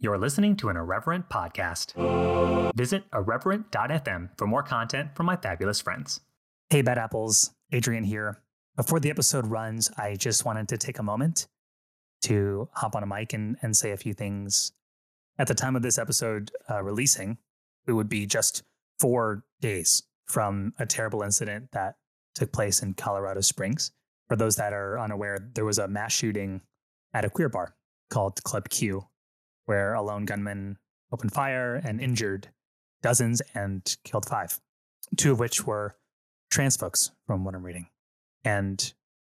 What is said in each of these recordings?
You're listening to an Irreverent podcast. Visit irreverent.fm for more content from my fabulous friends. Hey, Bad Apples, Adrian here. Before the episode runs, I just wanted to take a moment to hop on a mic and, and say a few things. At the time of this episode uh, releasing, it would be just four days from a terrible incident that took place in Colorado Springs. For those that are unaware, there was a mass shooting at a queer bar called Club Q where a lone gunman opened fire and injured dozens and killed five, two of which were trans folks, from what I'm reading. And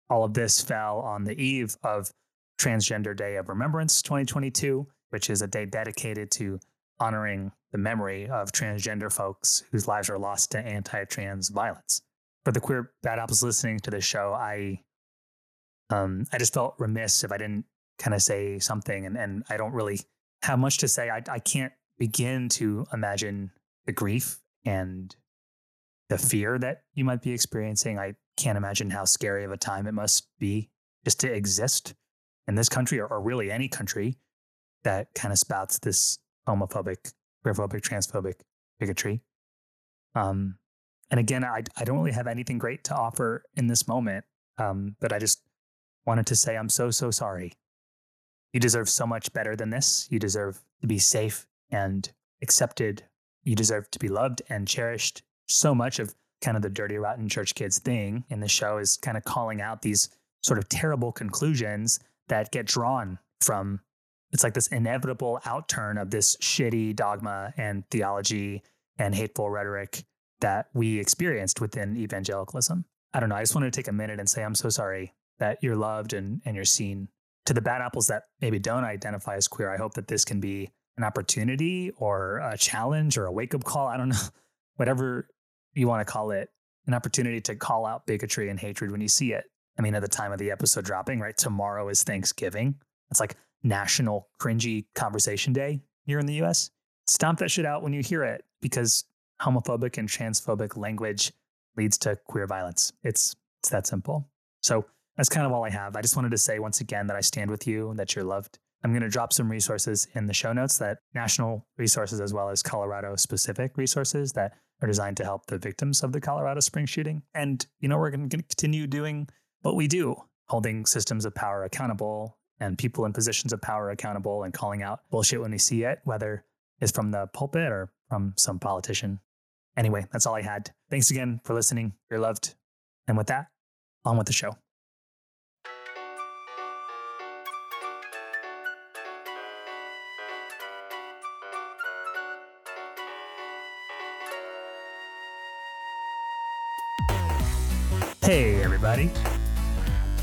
all of this fell on the eve of Transgender Day of Remembrance 2022, which is a day dedicated to honoring the memory of transgender folks whose lives are lost to anti trans violence. For the queer bad apples listening to this show, I um, I just felt remiss if I didn't kind of say something, and, and I don't really have much to say. I, I can't begin to imagine the grief and the fear that you might be experiencing. I can't imagine how scary of a time it must be just to exist in this country or, or really any country that kind of spouts this homophobic, queerphobic, transphobic bigotry. Um, and again, I, I don't really have anything great to offer in this moment, um, but I just wanted to say I'm so, so sorry you deserve so much better than this. You deserve to be safe and accepted. You deserve to be loved and cherished. So much of kind of the dirty, rotten church kids thing in the show is kind of calling out these sort of terrible conclusions that get drawn from it's like this inevitable outturn of this shitty dogma and theology and hateful rhetoric that we experienced within evangelicalism. I don't know. I just wanted to take a minute and say I'm so sorry that you're loved and, and you're seen to the bad apples that maybe don't identify as queer, I hope that this can be an opportunity or a challenge or a wake up call. I don't know, whatever you want to call it, an opportunity to call out bigotry and hatred when you see it. I mean, at the time of the episode dropping, right? Tomorrow is Thanksgiving. It's like National Cringy Conversation Day here in the US. Stomp that shit out when you hear it because homophobic and transphobic language leads to queer violence. It's it's that simple. So that's kind of all I have. I just wanted to say once again that I stand with you and that you're loved. I'm going to drop some resources in the show notes that national resources as well as Colorado specific resources that are designed to help the victims of the Colorado Spring shooting. And, you know, we're going to continue doing what we do, holding systems of power accountable and people in positions of power accountable and calling out bullshit when we see it, whether it's from the pulpit or from some politician. Anyway, that's all I had. Thanks again for listening. You're loved. And with that, on with the show. Hey, everybody.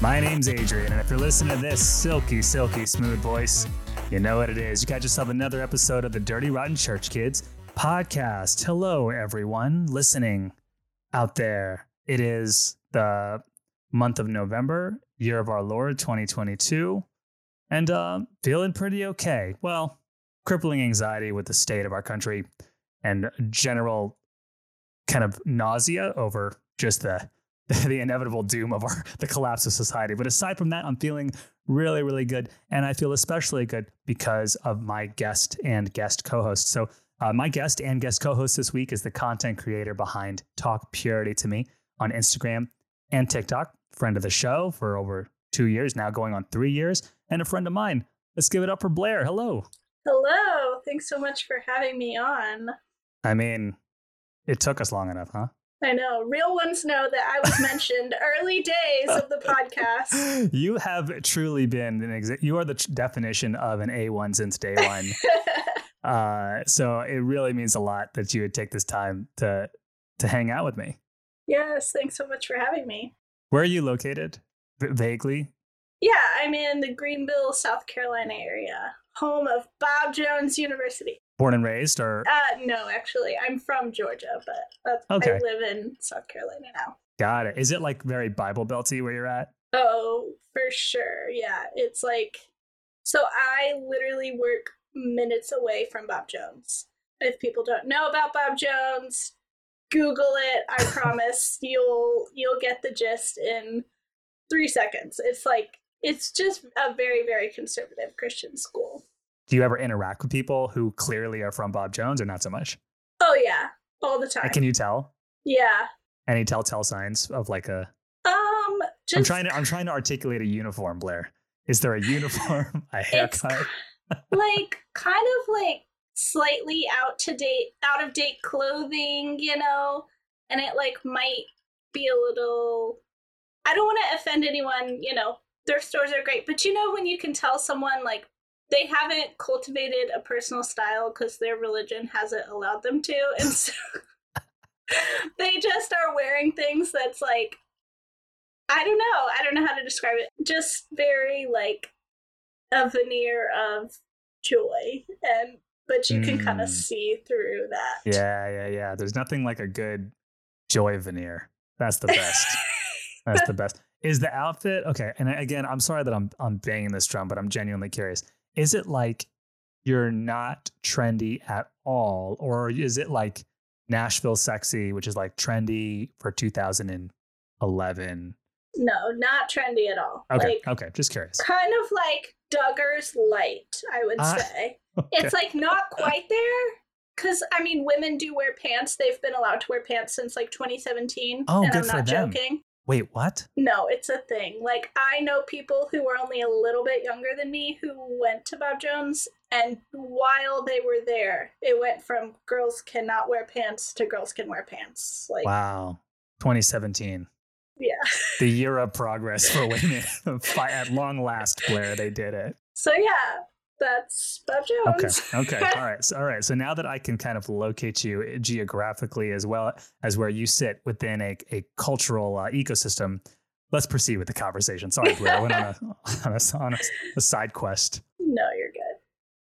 My name's Adrian, and if you're listening to this silky, silky smooth voice, you know what it is. You got yourself another episode of the Dirty Rotten Church Kids podcast. Hello, everyone listening out there. It is the month of November, year of our Lord 2022, and uh, feeling pretty okay. Well, crippling anxiety with the state of our country and general kind of nausea over just the the inevitable doom of our the collapse of society. But aside from that, I'm feeling really, really good, and I feel especially good because of my guest and guest co-host. So. Uh, my guest and guest co-host this week is the content creator behind Talk Purity to Me on Instagram and TikTok. Friend of the show for over two years now, going on three years, and a friend of mine. Let's give it up for Blair. Hello. Hello. Thanks so much for having me on. I mean, it took us long enough, huh? I know. Real ones know that I was mentioned early days of the podcast. You have truly been an exa- you are the definition of an A1 since day one. uh, so it really means a lot that you would take this time to to hang out with me. yes, thanks so much for having me. Where are you located? V- vaguely. Yeah, I'm in the Greenville, South Carolina area, home of Bob Jones University. Born and raised, or Uh, no, actually, I'm from Georgia, but that's, Okay. I live in South Carolina now. got it? Is it like very Bible belty where you're at? Oh, for sure. Yeah, it's like so. I literally work minutes away from Bob Jones. If people don't know about Bob Jones, Google it. I promise you'll you'll get the gist in three seconds. It's like it's just a very very conservative Christian school. Do you ever interact with people who clearly are from Bob Jones, or not so much? Oh yeah, all the time. Can you tell yeah. any telltale signs of like a? Um. Just I'm trying to I'm trying to articulate a uniform, Blair. Is there a uniform, a haircut? like kind of like slightly out to date out of date clothing you know and it like might be a little i don't want to offend anyone you know their stores are great but you know when you can tell someone like they haven't cultivated a personal style because their religion hasn't allowed them to and so they just are wearing things that's like i don't know i don't know how to describe it just very like a veneer of joy and but you can kind Mm. of see through that Yeah, yeah, yeah. There's nothing like a good joy veneer. That's the best. That's the best. Is the outfit okay? And again, I'm sorry that I'm I'm banging this drum, but I'm genuinely curious. Is it like you're not trendy at all, or is it like Nashville sexy, which is like trendy for 2011? no not trendy at all Okay, like okay, just curious. kind of like Duggar's light i would Ah, say Okay. it's like not quite there because i mean women do wear pants they've been allowed to wear pants since like 2017 Oh, and good i'm for not them. joking Wait, what? No, it's a thing. Like I know people who are only a little bit younger than me who went to Bob Jones and while they were there, it went from girls cannot wear pants to girls can wear pants. Like Wow, 2017, yeah. the year of progress for women. At long last, Blair, they did it. So yeah, that's Bob Okay. Jones. Okay. All right. So, all right. So now that I can kind of locate you geographically as well as where you sit within a, a cultural uh, ecosystem, let's proceed with the conversation. Sorry, Blair. I went on a, on a, on a, a side quest. no, you're good.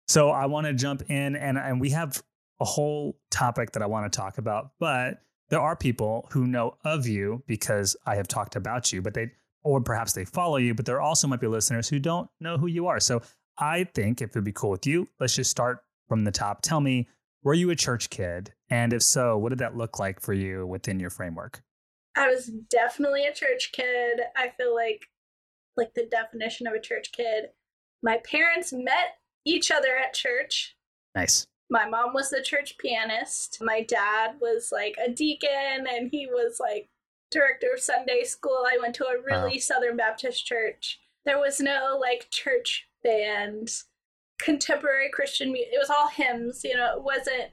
So I want to jump in and, and we have a whole topic that I want to talk about, but there are people who know of you because I have talked about you, but they, or perhaps they follow you, but there also might be listeners who don't know who you are. So I think if it'd be cool with you, let's just start from the top. Tell me, were you a church kid? And if so, what did that look like for you within your framework? I was definitely a church kid. I feel like like the definition of a church kid. My parents met each other at church. Nice. my mom was the church pianist. My dad was like a deacon and he was like director of Sunday school. I went to a really Southern Baptist church. There was no like church band, contemporary Christian music. It was all hymns, you know, it wasn't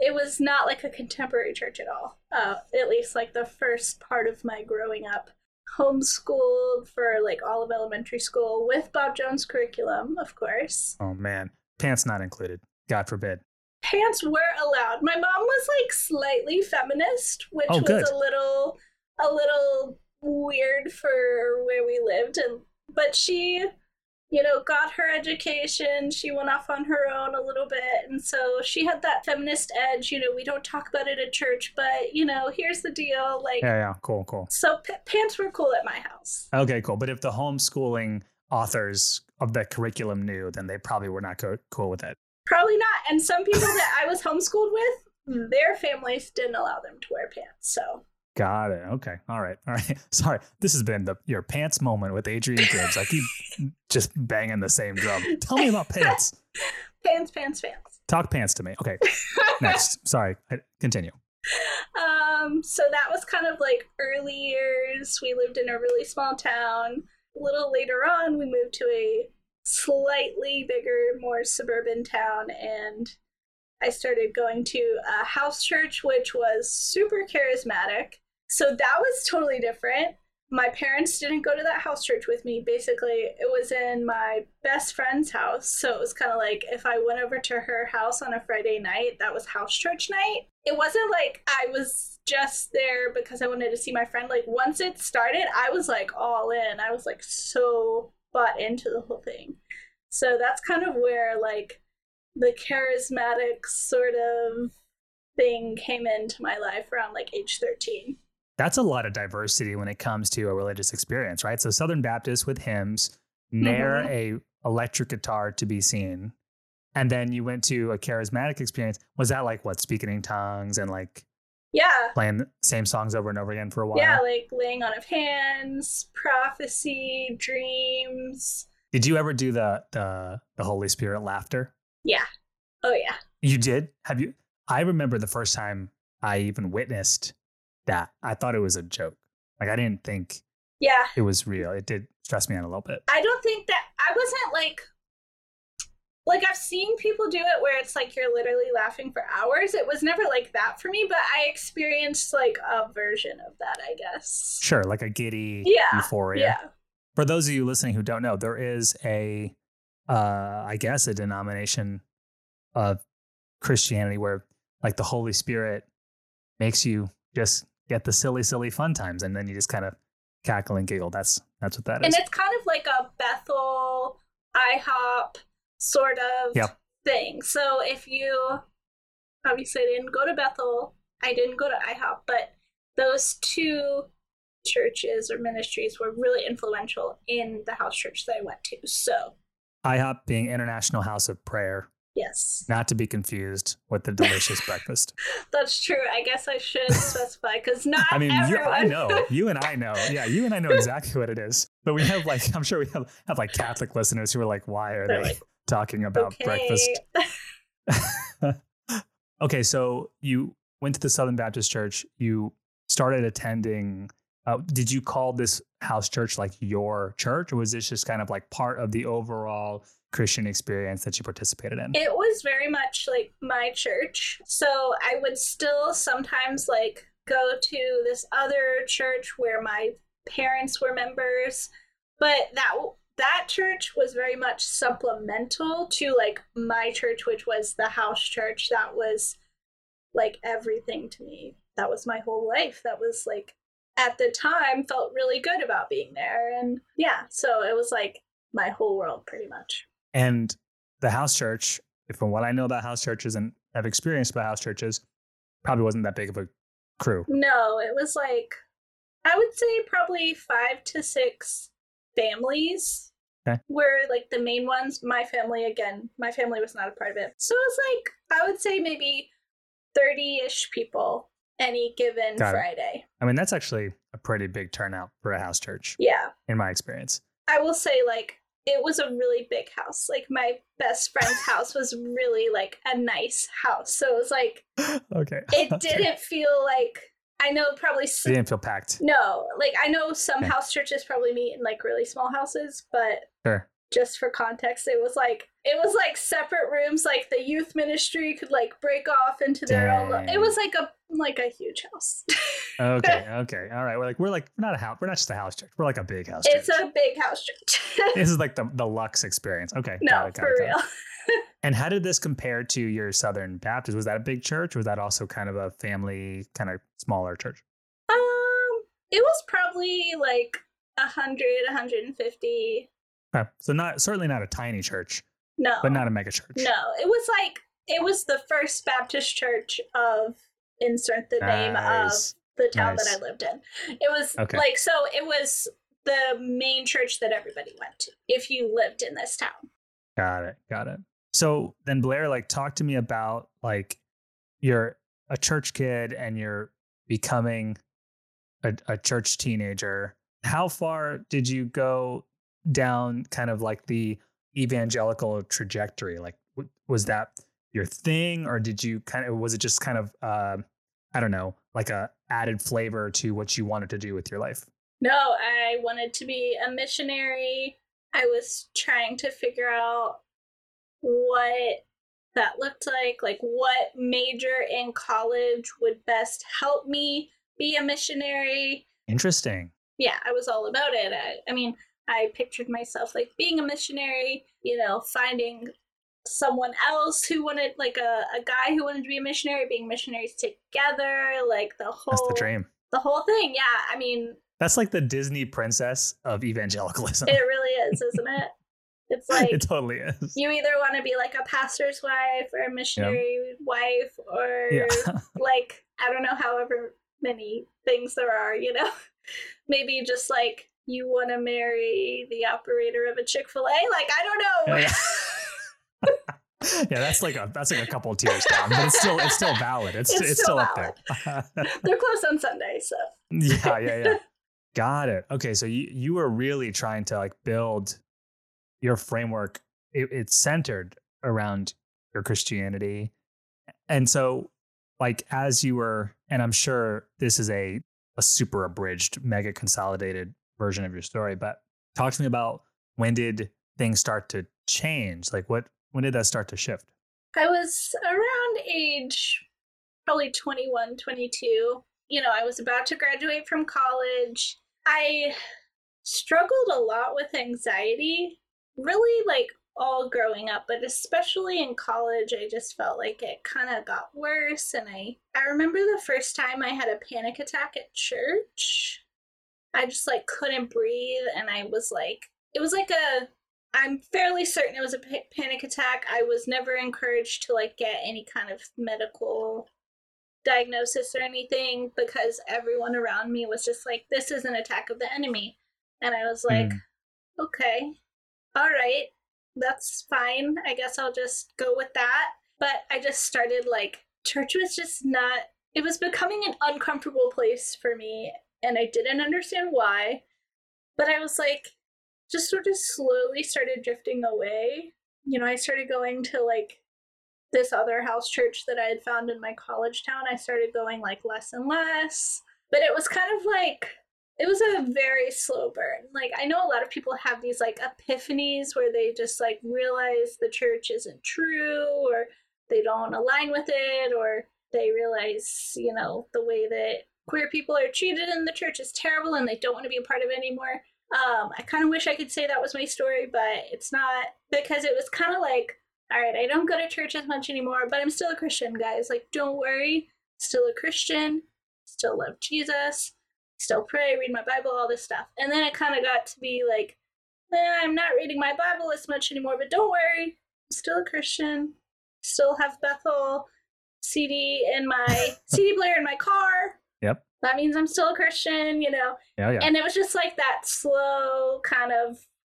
it was not like a contemporary church at all. Uh, at least like the first part of my growing up. Homeschooled for like all of elementary school with Bob Jones curriculum, of course. Oh man, pants not included. God forbid. pants were allowed. My mom was like slightly feminist, which Oh, was good. a little a little weird for where we lived and but she you know got her education she went off on her own a little bit and so she had that feminist edge you know we don't talk about it at church but you know here's the deal like Yeah, yeah. Cool, cool. so p- pants were cool at my house Okay, cool. But if the homeschooling authors of the curriculum knew, then they probably were not co- cool with it. probably not and some people that i was homeschooled with their families didn't allow them to wear pants so Got it. Okay. All right. All right. Sorry. This has been the your pants moment with Adrian Gibbs. I keep just banging the same drum. Tell me about pants. pants pants pants Talk pants to me. Okay. Next. Sorry. I- Continue. Um, so that was kind of like early years. We lived in a really small town. A little later on, we moved to a slightly bigger, more suburban town, and I started going to a house church, which was super charismatic. So that was totally different. My parents didn't go to that house church with me. Basically, it was in my best friend's house. So it was kind of like if I went over to her house on a Friday night, that was house church night. It wasn't like I was just there because I wanted to see my friend. Like once it started, I was like all in. I was like so bought into the whole thing. So that's kind of where like the charismatic sort of thing came into my life around like age 13. That's a lot of diversity when it comes to a religious experience, right? So Southern Baptist with hymns, ne'er Mhm. a electric guitar to be seen. And then you went to a charismatic experience. Was that like what, speaking in tongues and like Yeah. playing the same songs over and over again for a while? Yeah, like laying on of hands, prophecy, dreams. Did you ever do the the the Holy Spirit laughter? Yeah. Oh yeah. You did? Have you? I remember the first time I even witnessed that. I thought it was a joke. Like I didn't think Yeah. it was real. It did stress me out a little bit. I don't think that I wasn't like like I've seen people do it where it's like you're literally laughing for hours. It was never like that for me, but I experienced like a version of that, I guess. Sure, like a giddy Yeah, euphoria. Yeah. For those of you listening who don't know, there is a, uh, I guess, a denomination of Christianity where, like, the Holy Spirit makes you just get the silly, silly fun times, and then you just kind of cackle and giggle. That's that's what that is. And it's kind of like a Bethel IHOP sort of Yep. thing. So if you obviously I didn't go to Bethel, I didn't go to IHOP, but those two churches or ministries were really influential in the house church that I went to. So IHOP being International House of Prayer, yes, not to be confused with the delicious breakfast. that's true. I guess I should specify because not I mean, you. I know you and I know. Yeah, you and I know exactly what it is. But we have like, I'm sure we have, have like Catholic listeners who are like, why are They're they like, talking about okay. breakfast? okay, so you went to the Southern Baptist Church. You started attending. Uh, did you call this house church like your church, or was this just kind of like part of the overall Christian experience that you participated in? It was very much like my church. So I would still sometimes like go to this other church where my parents were members, but that that church was very much supplemental to like my church which was the house church that was like everything to me. That was my whole life. That was like at the time felt really good about being there and yeah, so it was like my whole world pretty much. And the house church, from what I know about house churches and have experienced about house churches, probably wasn't that big of a crew. No, it was like I would say probably five to six families Okay. were like the main ones. My family, again, my family was not a part of it. So it was like I would say maybe 30-ish people any given Got it. Friday. I mean, that's actually a pretty big turnout for a house church, Yeah. in my experience. I will say like it was a really big house. Like my best friend's house was really like a nice house. So it was like okay. it Okay. didn't feel like I know probably It didn't feel packed. No, like I know some Okay. house churches probably meet in like really small houses, but Sure just for context, it was like it was like separate rooms. Like the youth ministry could like break off into their Dang. own. It was like a like a huge house. okay, okay, all right. We're like we're like we're not a house. We're not just a house church. We're like a big house. It's church. a big house church. this is like the the Lux experience. Okay, no, got it, got for it, real. It. and how did this compare to your Southern Baptist? Was that a big church? was that also kind of a family, kind of smaller church? Um, it was probably like 100, 150 Okay. So not certainly not a tiny church, No, but not a mega church. No, it was like it was the first Baptist church of insert the name of the town Nice. that I lived in. It was Okay. like so it was the main church that everybody went to if you lived in this town. Got it. Got it. So then Blair, like talk to me about like you're a church kid and you're becoming a, a church teenager. How far did you go down kind of like the evangelical trajectory? Like w- was that your thing or did you kind of was it just kind of um I don't know, like a added flavor to what you wanted to do with your life? No, I wanted to be a missionary. I was trying to figure out what that looked like, like what major in college would best help me be a missionary. Interesting. Yeah, I was all about it. I, I mean, I pictured myself like being a missionary, you know, finding someone else who wanted like a, a guy who wanted to be a missionary, being missionaries together, like the whole That's the dream. the whole thing. Yeah, I mean, That's like the Disney princess of evangelicalism. it really is, isn't it? It's like it totally is. you either want to be like a pastor's wife or a missionary wife or Yeah. like I don't know, however many things there are, you know. Maybe just like you want to marry the operator of a Chick Fil A. Like I don't know. yeah, that's like a that's like a couple tiers down, but it's still it's still valid. It's It's it's, still still, up there. They're closed on Sunday, so yeah, yeah, yeah. Got it. Okay, so you you were really trying to like build your framework. It, it's centered around your Christianity, and so like as you were, and I'm sure this is a a super abridged, mega consolidated version of your story, but talk to me about when did things start to change? Like what when did that start to shift? I was around age probably 21, 22. You know, I was about to graduate from college. I struggled a lot with anxiety, really like all growing up, but especially in college, I just felt like it kind of got worse. And I, I remember the first time I had a panic attack at church. I just like couldn't breathe, and I was like, it was like a I'm fairly certain it was a panic attack. I was never encouraged to like get any kind of medical diagnosis or anything because everyone around me was just like, "This is an attack of the enemy," and I was like, Mm. "Okay, all right, that's fine. I guess I'll just go with that." But I just started like church was just not. It was becoming an uncomfortable place for me, and I didn't understand why. But I was like, just sort of slowly started drifting away. You know, I started going to like this other house church that I had found in my college town. I started going like less and less. But it was kind of like it was a very slow burn. Like I know a lot of people have these like epiphanies where they just like realize the church isn't true or they don't align with it or they realize, you know, the way that queer people are treated in the church is terrible and they don't want to be a part of it anymore. Um, I kind of wish I could say that was my story, but it's not because it was kind of like, all right, I don't go to church as much anymore, but I'm still a Christian, guys. Like, don't worry, still a Christian, still love Jesus, still pray, read my Bible, all this stuff. And then it kind of got to be like, eh, I'm not reading my Bible as much anymore, but don't worry, I'm still a Christian, still have Bethel CD in my CD player in my car. Yep. That means I'm still a Christian, you know. Yeah, yeah. And it was just like that slow kind of,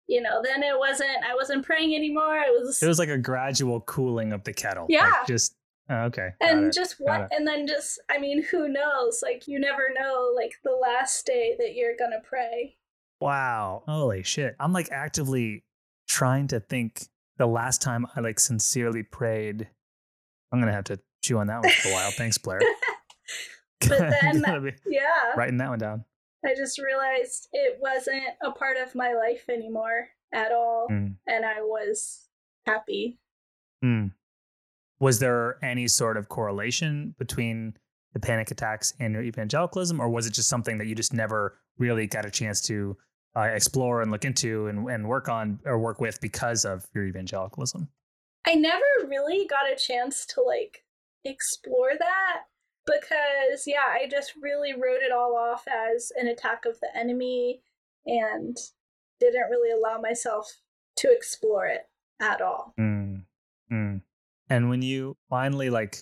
you know, then it wasn't, I wasn't praying anymore. It was, it was like a gradual cooling of the kettle. Yeah. Like just oh, okay. and just what, and then just, I mean, who knows? Like, you never know, like, the last day that you're gonna pray. Wow. Holy shit. I'm like actively trying to think the last time I like sincerely prayed. I'm gonna have to chew on that one for a while. Thanks, Blair. But then- Yeah. writing that one down. I just realized it wasn't a part of my life anymore at all. Mm. And I was happy. Mm. Was there any sort of correlation between the panic attacks and your evangelicalism, or was it just something that you just never really got a chance to uh, explore and look into and, and work on or work with because of your evangelicalism? I never really got a chance to like explore that because yeah, I just really wrote it all off as an attack of the enemy and didn't really allow myself to explore it at all. Mm. Mm. And when you finally like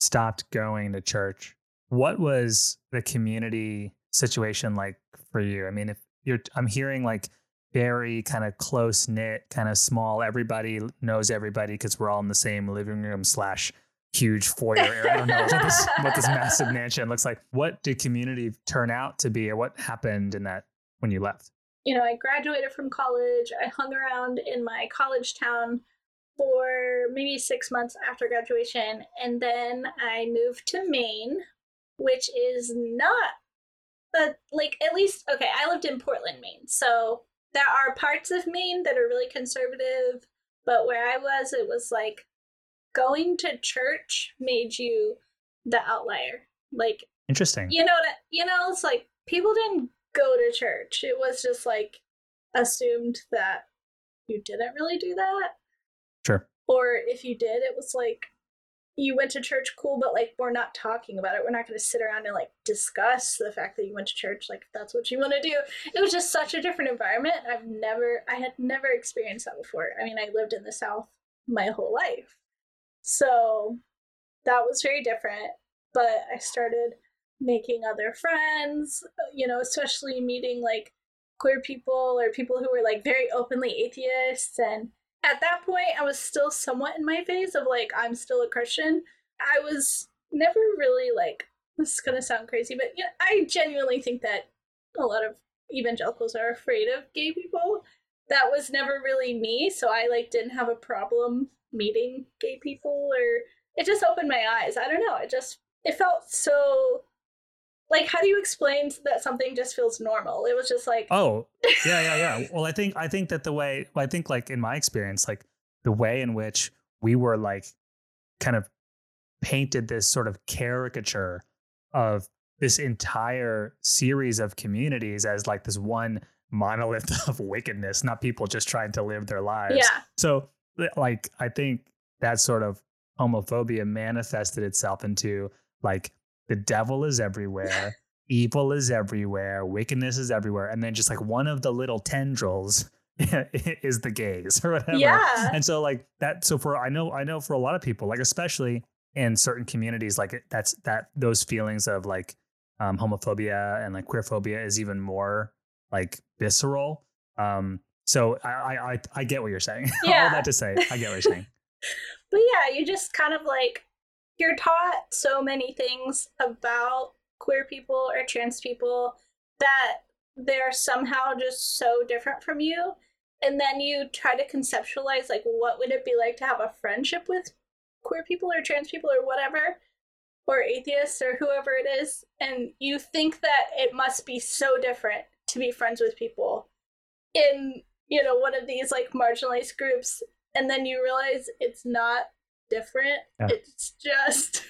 stopped going to church, what was the community situation like for you? I mean, if you're, I'm hearing like very kind of close knit, kind of small. Everybody knows everybody because we're all in the same living room slash huge foyer area. I don't know what this, what this massive mansion looks like. What did community turn out to be, or what happened in that when you left? You know, I graduated from college. I hung around in my college town for maybe six months after graduation, and then I moved to Maine, which is not the like at least okay. I lived in Portland, Maine, so there are parts of Maine that are really conservative, but where I was, it was like going to church made you the outlier. Like Interesting. you know that you know it's like people didn't go to church it was just like assumed that you didn't really do that Sure. or if you did it was like you went to church, cool, but like we're not talking about it. We're not going to sit around and like discuss the fact that you went to church. Like that's what you want to do. It was just such a different environment. I've never, I had never experienced that before. I mean, I lived in the South my whole life. So that was very different. But I started making other friends, uh, you know, especially meeting like queer people or people who were like very openly atheists and at that point I was still somewhat in my phase of like I'm still a Christian. I was never really like this is gonna sound crazy, but yeah, I genuinely think that a lot of evangelicals are afraid of gay people. That was never really me, so I like didn't have a problem meeting gay people or it just opened my eyes. I don't know. It just it felt so like how do you explain that something just feels normal it was just like oh yeah yeah yeah well i think i think that the way well, i think like in my experience like the way in which we were like kind of painted this sort of caricature of this entire series of communities as like this one monolith of wickedness not people just trying to live their lives yeah so like i think that sort of homophobia manifested itself into like the devil is everywhere, evil is everywhere, wickedness is everywhere, and then just like one of the little tendrils is the gays or whatever. Yeah. And so like that so for I know I know for a lot of people, like especially in certain communities, like that's that those feelings of like um, homophobia and like queerphobia is even more like visceral. Um, so I, I I get what you're saying. Yeah. All that to say, I get what you're saying. but yeah, you just kind of like you're taught so many things about queer people or trans people that they're somehow just so different from you and then you try to conceptualize like what would it be like to have a friendship with queer people or trans people or whatever or atheists or whoever it is and you think that it must be so different to be friends with people in you know one of these like marginalized groups and then you realize it's not different. Yeah. It's just.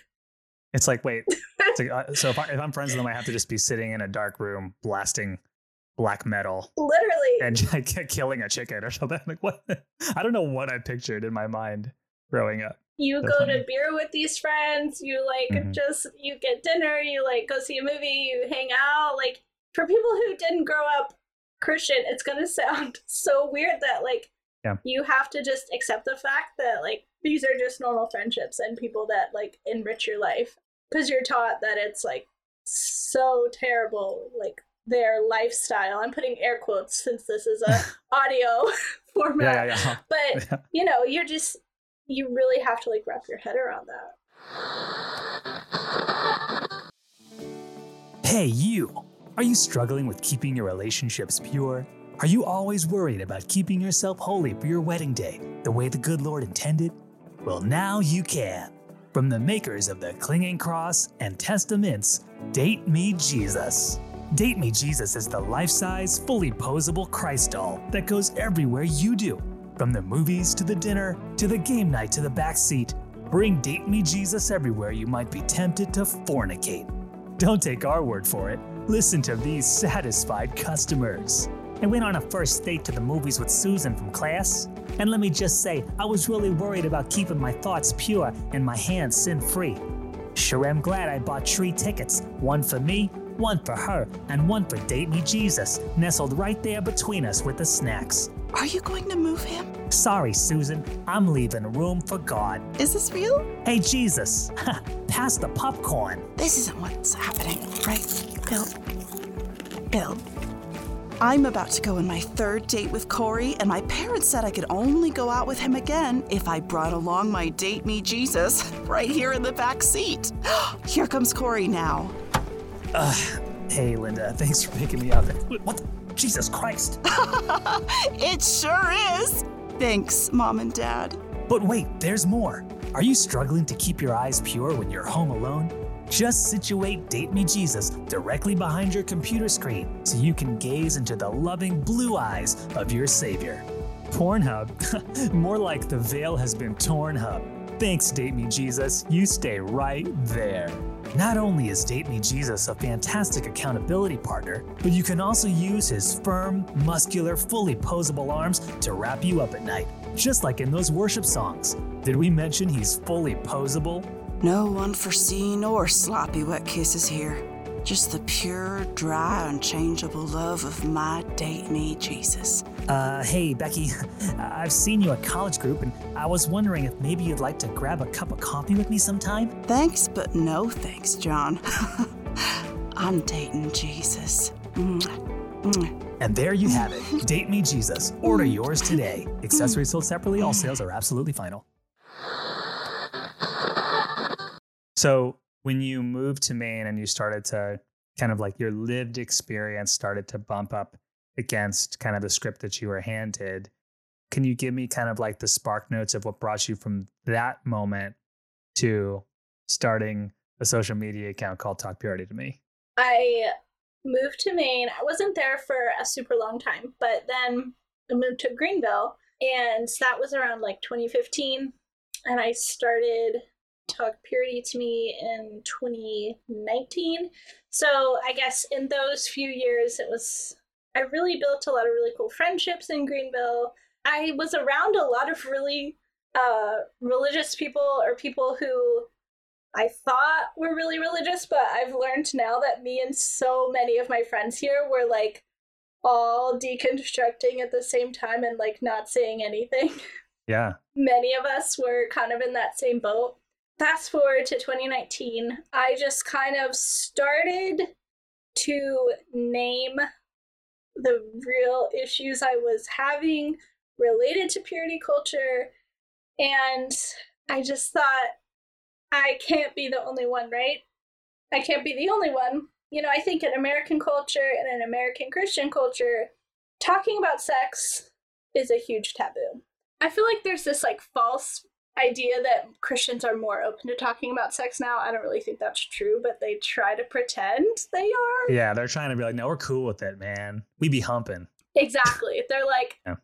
It's like wait. It's like, uh, so if, I, am friends with them, I have to just be sitting in a dark room blasting black metal, literally, and like, killing a chicken or something. Like what? I don't know what I pictured in my mind growing up. You go funny. to beer with these friends. You like mm-hmm. just you get dinner. You like go see a movie. You hang out. Like for people who didn't grow up Christian, it's gonna sound so weird that like yeah. you have to just accept the fact that like these are just normal friendships and people that like enrich your life because you're taught that it's like so terrible like their lifestyle i'm putting air quotes since this is a audio format yeah, yeah, yeah. but yeah. you know you're just you really have to like wrap your head around that hey you are you struggling with keeping your relationships pure are you always worried about keeping yourself holy for your wedding day the way the good lord intended well, now you can. From the makers of the Clinging Cross and Testaments, Date Me Jesus. Date Me Jesus is the life size, fully posable Christ doll that goes everywhere you do. From the movies to the dinner to the game night to the back seat, bring Date Me Jesus everywhere you might be tempted to fornicate. Don't take our word for it. Listen to these satisfied customers. I went on a first date to the movies with Susan from class. And let me just say, I was really worried about keeping my thoughts pure and my hands sin free. Sure am glad I bought three tickets one for me, one for her, and one for Date Me Jesus, nestled right there between us with the snacks. Are you going to move him? Sorry, Susan. I'm leaving room for God. Is this real? Hey, Jesus. Pass the popcorn. This isn't what's happening, right? Bill. Bill, I'm about to go on my third date with Corey, and my parents said I could only go out with him again if I brought along my date me Jesus right here in the back seat. here comes Corey now. Uh, hey, Linda. Thanks for picking me up. What? Jesus Christ. it sure is. Thanks, Mom and Dad. But wait, there's more. Are you struggling to keep your eyes pure when you're home alone? Just situate Date Me Jesus directly behind your computer screen so you can gaze into the loving blue eyes of your Savior. Pornhub? More like the veil has been torn hub. Thanks, Date Me Jesus. You stay right there. Not only is Date Me Jesus a fantastic accountability partner, but you can also use his firm, muscular, fully posable arms to wrap you up at night, just like in those worship songs. Did we mention he's fully posable? No unforeseen or sloppy wet kisses here. Just the pure, dry, unchangeable love of my date me Jesus. Uh, hey, Becky. I've seen you at college group, and I was wondering if maybe you'd like to grab a cup of coffee with me sometime? Thanks, but no thanks, John. I'm dating Jesus. And there you have it. Date Me Jesus. Order yours today. Accessories sold separately. All sales are absolutely final. So, when you moved to Maine and you started to kind of like your lived experience started to bump up against kind of the script that you were handed, can you give me kind of like the spark notes of what brought you from that moment to starting a social media account called Talk Purity to Me? I moved to Maine. I wasn't there for a super long time, but then I moved to Greenville, and that was around like 2015. And I started Talk Purity to me in 2019. So I guess in those few years, it was, I really built a lot of really cool friendships in Greenville. I was around a lot of really uh, religious people or people who I thought were really religious, but I've learned now that me and so many of my friends here were like all deconstructing at the same time and like not saying anything. Yeah. Many of us were kind of in that same boat. Fast forward to 2019, I just kind of started to name the real issues I was having related to purity culture. And I just thought, I can't be the only one, right? I can't be the only one. You know, I think in American culture and in American Christian culture, talking about sex is a huge taboo. I feel like there's this like false idea that Christians are more open to talking about sex now. I don't really think that's true, but they try to pretend they are. Yeah, they're trying to be like, no, we're cool with it, man. We be humping. Exactly. They're like, yeah.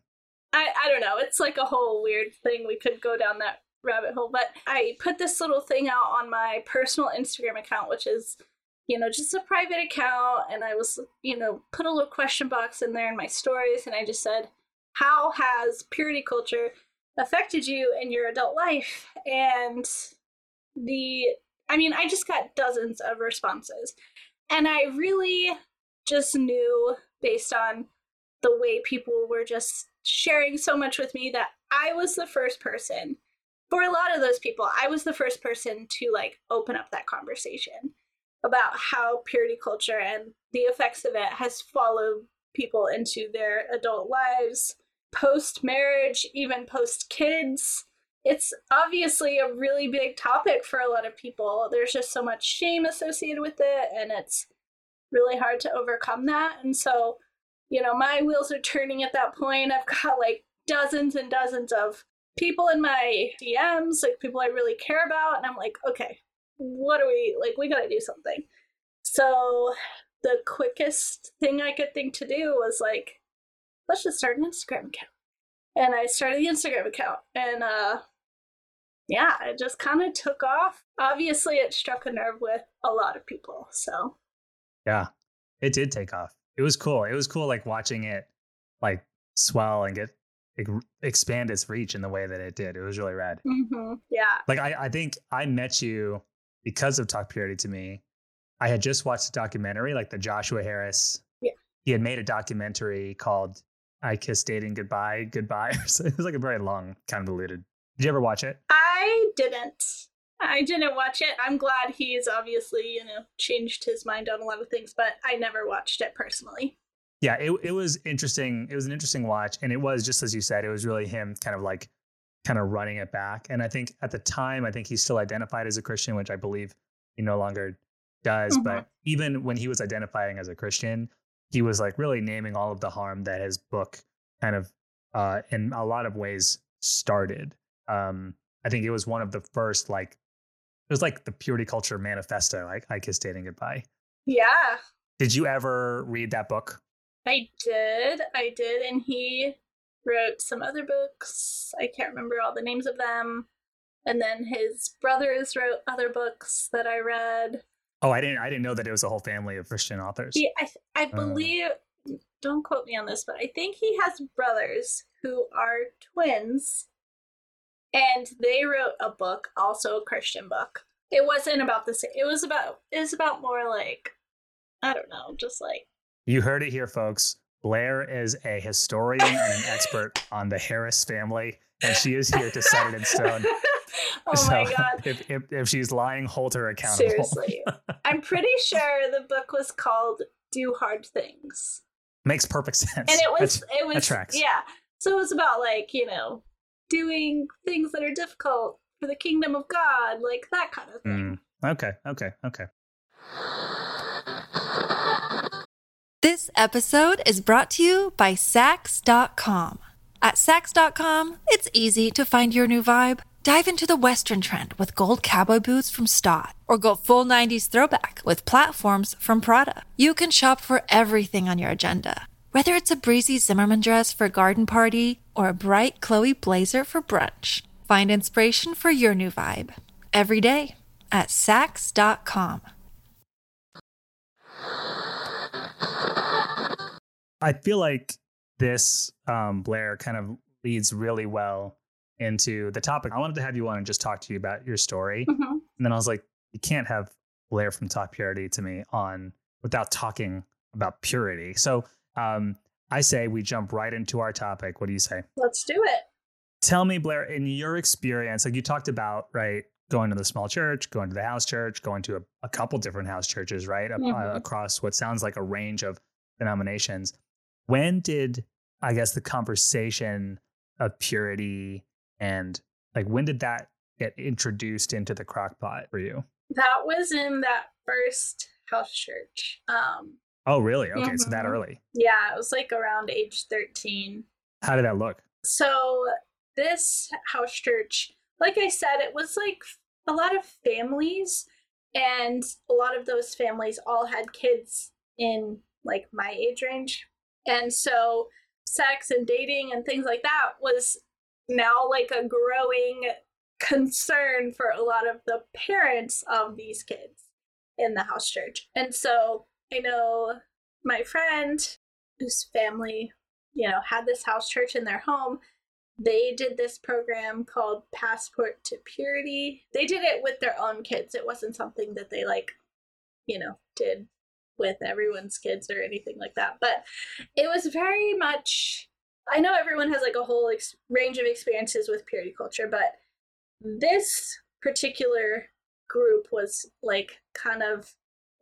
I, I don't know. It's like a whole weird thing. We could go down that rabbit hole. But I put this little thing out on my personal Instagram account, which is, you know, just a private account. And I was, you know, put a little question box in there in my stories. And I just said, How has purity culture affected you in your adult life? And the, I mean, I just got dozens of responses. And I really just knew based on the way people were just sharing so much with me that I was the first person for a lot of those people, I was the first person to like open up that conversation about how purity culture and the effects of it has followed people into their adult lives, post marriage, even post kids. It's obviously a really big topic for a lot of people. There's just so much shame associated with it, and it's really hard to overcome that. And so, you know, my wheels are turning at that point. I've got like dozens and dozens of people in my DMs, like people I really care about, and I'm like, okay, what do we like? We gotta do something. So the quickest thing I could think to do was like, let's just start an Instagram account. And I started the Instagram account, and uh, yeah, it just kind of took off. Obviously, it struck a nerve with a lot of people. So yeah, it did take off. It was cool. It was cool, like watching it like swell and get expand its reach in the way that it did. It was really rad. Mm-hmm. Yeah. Like I, I think I met you because of Talk Purity to me. I had just watched a documentary, like the Joshua Harris. Yeah. He had made a documentary called "I Kiss Dating Goodbye." Goodbye. it was like a very long, convoluted. Did you ever watch it? I didn't. I didn't watch it. I'm glad he's obviously, you know, changed his mind on a lot of things, but I never watched it personally yeah, it it was interesting. It was an interesting watch, and it was just as you said. It was really him kind of like kind of running it back. And I think at the time, I think he still identified as a Christian, which I believe he no longer does. Mm-hmm. But even when he was identifying as a Christian, he was like really naming all of the harm that his book kind of, uh, in a lot of ways, started. Um, I think it was one of the first like it was like the purity culture manifesto. Like I kiss dating goodbye. Yeah. Did you ever read that book? I did. I did. And he wrote some other books. I can't remember all the names of them. And then his brothers wrote other books that I read. Oh, I didn't. I didn't know that it was a whole family of Christian authors. Yeah, I, I uh. believe. Uh, don't quote me on this, but I think he has brothers who are twins, and they wrote a book, also a Christian book. it wasn't about the same. It was about it was about more like I don't know, just like You heard it here, folks. Blair is a historian and an expert on the Harris family, and she is here to set it in stone. oh my god. If, if, if she's lying, hold her accountable. Seriously. I'm pretty sure the book was called Do Hard Things. Makes perfect sense. And it was That's- it was tracks. yeah. So it was about like, you know, doing things that are difficult for the kingdom of God, like that kind of thing. Mm, okay, okay, okay. This episode is brought to you by Saks.com. At Saks.com, it's easy to find your new vibe. Dive into the Western trend with gold cowboy boots from Staud, or go full 90s throwback with platforms from Prada. You can shop for everything on your agenda, whether it's a breezy Zimmermann dress for a garden party or a bright Chloe blazer for brunch. Find inspiration for your new vibe every day at Saks.com. I feel like this um, Blair kind of leads really well into the topic. I wanted to have you on and just talk to you about your story, Mhm. and then I was like, you can't have Blair from Top Purity to me on without talking about purity. So um, I say we jump right into our topic. What do you say? Let's do it. Tell me, Blair, in your experience, like you talked about, right, going to the small church, going to the house church, going to a, a couple different house churches, right, uh, across what sounds like a range of denominations. When did, I guess, the conversation of purity and like when did that get introduced into the crock pot for you? That was in that first house church. Um Oh, really? Okay, so that Mhm. early. yeah, it was like around age 13. How did that look? So this house church, like I said, it was like a lot of families, and a lot of those families all had kids in like my age range. And so sex and dating and things like that was now like a growing concern for a lot of the parents of these kids in the house church. And so I know my friend whose family you know, had this house church in their home. They did this program called Passport to Purity. They did it with their own kids. It wasn't something that they like, you know, did with everyone's kids or anything like that. But it was very much I know everyone has like a whole ex- range of experiences with purity culture, but this particular group was like kind of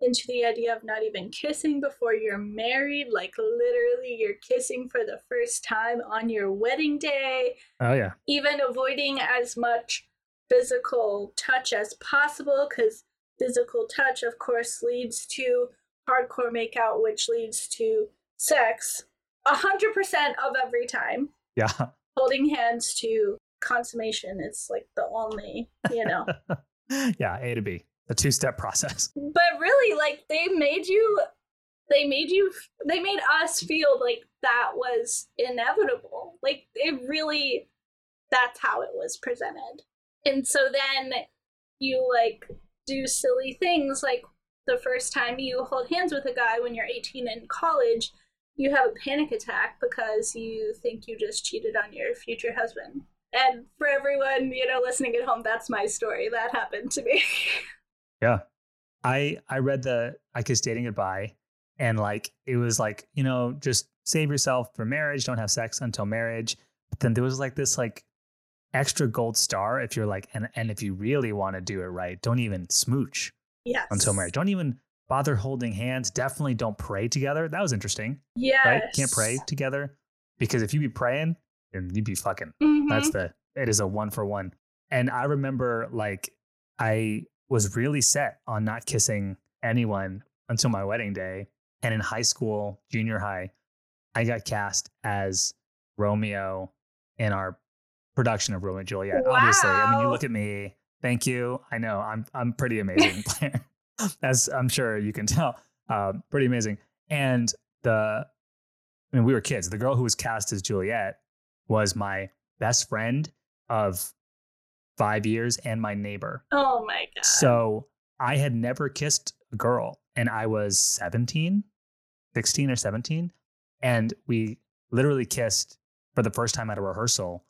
into the idea of not even kissing before you're married. Like, literally, you're kissing for the first time on your wedding day, Oh, yeah. even avoiding as much physical touch as possible, because physical touch, of course, leads to hardcore makeout, which leads to sex a 100% of every time. Yeah. Holding hands to consummation is like the only, you know. yeah, A to B, the two step process. but really like they made you they made you they made us feel like that was inevitable like it really that's how it was presented and so then you like do silly things like the first time you hold hands with a guy when you're 18 in college you have a panic attack because you think you just cheated on your future husband and for everyone you know listening at home that's my story that happened to me Yeah. I I read the I Kissed Dating Goodbye and like it was like, you know, just save yourself for marriage, don't have sex until marriage. But then there was like this like extra gold star if you're like and and if you really want to do it right, don't even smooch yes until marriage. Don't even bother holding hands. Definitely don't pray together. That was interesting. yes Right? Can't pray together. Because if you be praying, then you'd be fucking. Mhm. That's the it is a one for one. And I remember like I was really set on not kissing anyone until my wedding day. And in high school, junior high, I got cast as Romeo in our production of Romeo and Juliet. Obviously, I mean, you look at me. Thank you. I know I'm I'm pretty amazing player, as I'm sure you can tell. Uh, pretty amazing. And the, I mean, we were kids. The girl who was cast as Juliet was my best friend of five years and my neighbor. Oh my god. So I had never kissed a girl and I was 17, 16 or 17. And we literally kissed for the first time at a rehearsal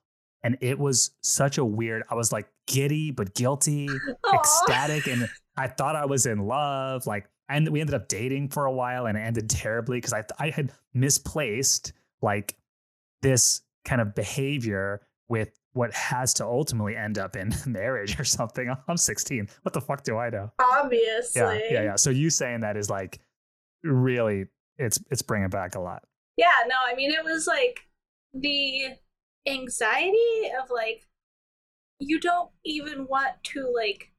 And it was such a weird, I was like giddy, but guilty, Aw. ecstatic. And I thought I was in love. Like, and we ended up dating for a while and it ended terribly because I, I had misplaced like this kind of behavior with what has to ultimately end up in marriage or something. I'm 16. What the fuck do I know? Obviously. Yeah, yeah, yeah. So you saying that is like really, it's it's bringing back a lot. Yeah, no, I mean, it was like the anxiety of like, you don't even want to like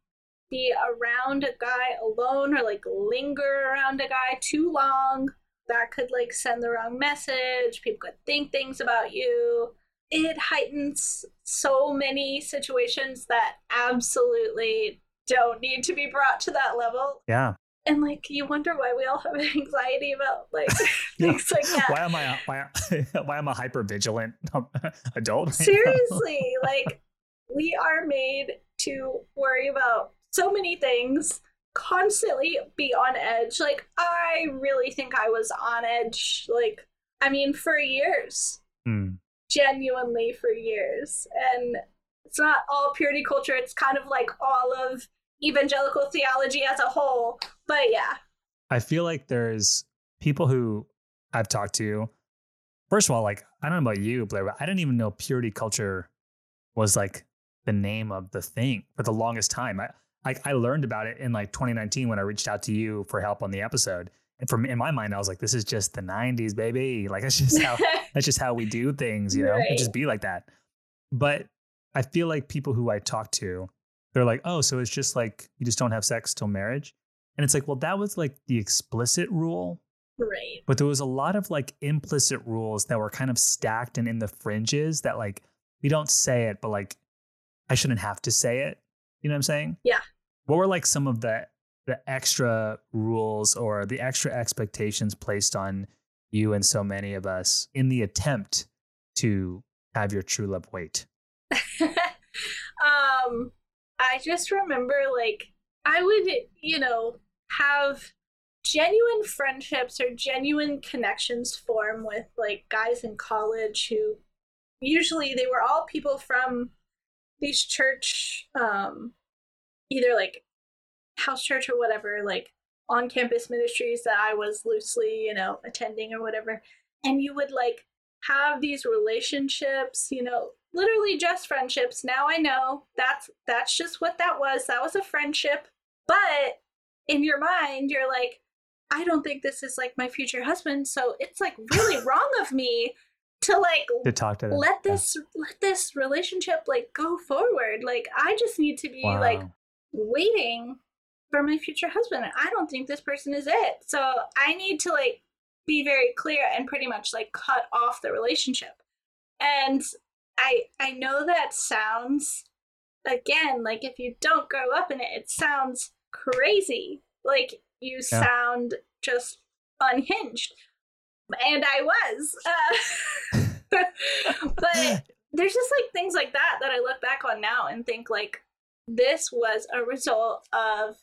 be around a guy alone or like linger around a guy too long. That could like send the wrong message. People could think things about you. It heightens so many situations that absolutely don't need to be brought to that level. Yeah. And like, you wonder why we all have anxiety about like things like that. Why am I why why am I hyper vigilant adult? right? Seriously, like we are made to worry about so many things, constantly be on edge. Like I really think I was on edge. Like I mean, for years, Hmm. genuinely for years, and it's not all purity culture. It's kind of like all of evangelical theology as a whole. But yeah, I feel like there's people who I've talked to. First of all, like I don't know about you, Blair, but I didn't even know purity culture was like the name of the thing for the longest time. I like I learned about it in like 2019 when I reached out to you for help on the episode. And from in my mind, I was like, this is just the 90s, baby. Like that's just how that's just how we do things, you know? Right. It just be like that. But I feel like people who I talk to, they're like, oh, so it's just like you just don't have sex till marriage. And it's like, well, that was like the explicit rule, right. but there was a lot of like implicit rules that were kind of stacked and in the fringes that like we don't say it, but like I shouldn't have to say it. You know what I'm saying? Yeah. What were like some of the the extra rules or the extra expectations placed on you and so many of us in the attempt to have your true love wait? um i just remember like i would you know have genuine friendships or genuine connections form with like guys in college who usually they were all people from these church um either like house church or whatever like on campus ministries that i was loosely you know attending or whatever and you would like have these relationships you know literally just friendships now i know that's that's just what that was that was a friendship but in your mind you're like i don't think this is like my future husband so it's like really wrong of me to like To talk to them. let Yeah. this let this relationship like go forward like i just need to be Wow. like waiting for my future husband. I don't think this person is it. So i need to like be very clear and pretty much like cut off the relationship. And i i know that sounds again like if you don't grow up in it it sounds crazy. Like you Yeah. sound just unhinged. And i was. Uh, but there's just like things like that that I look back on now and think like this was a result of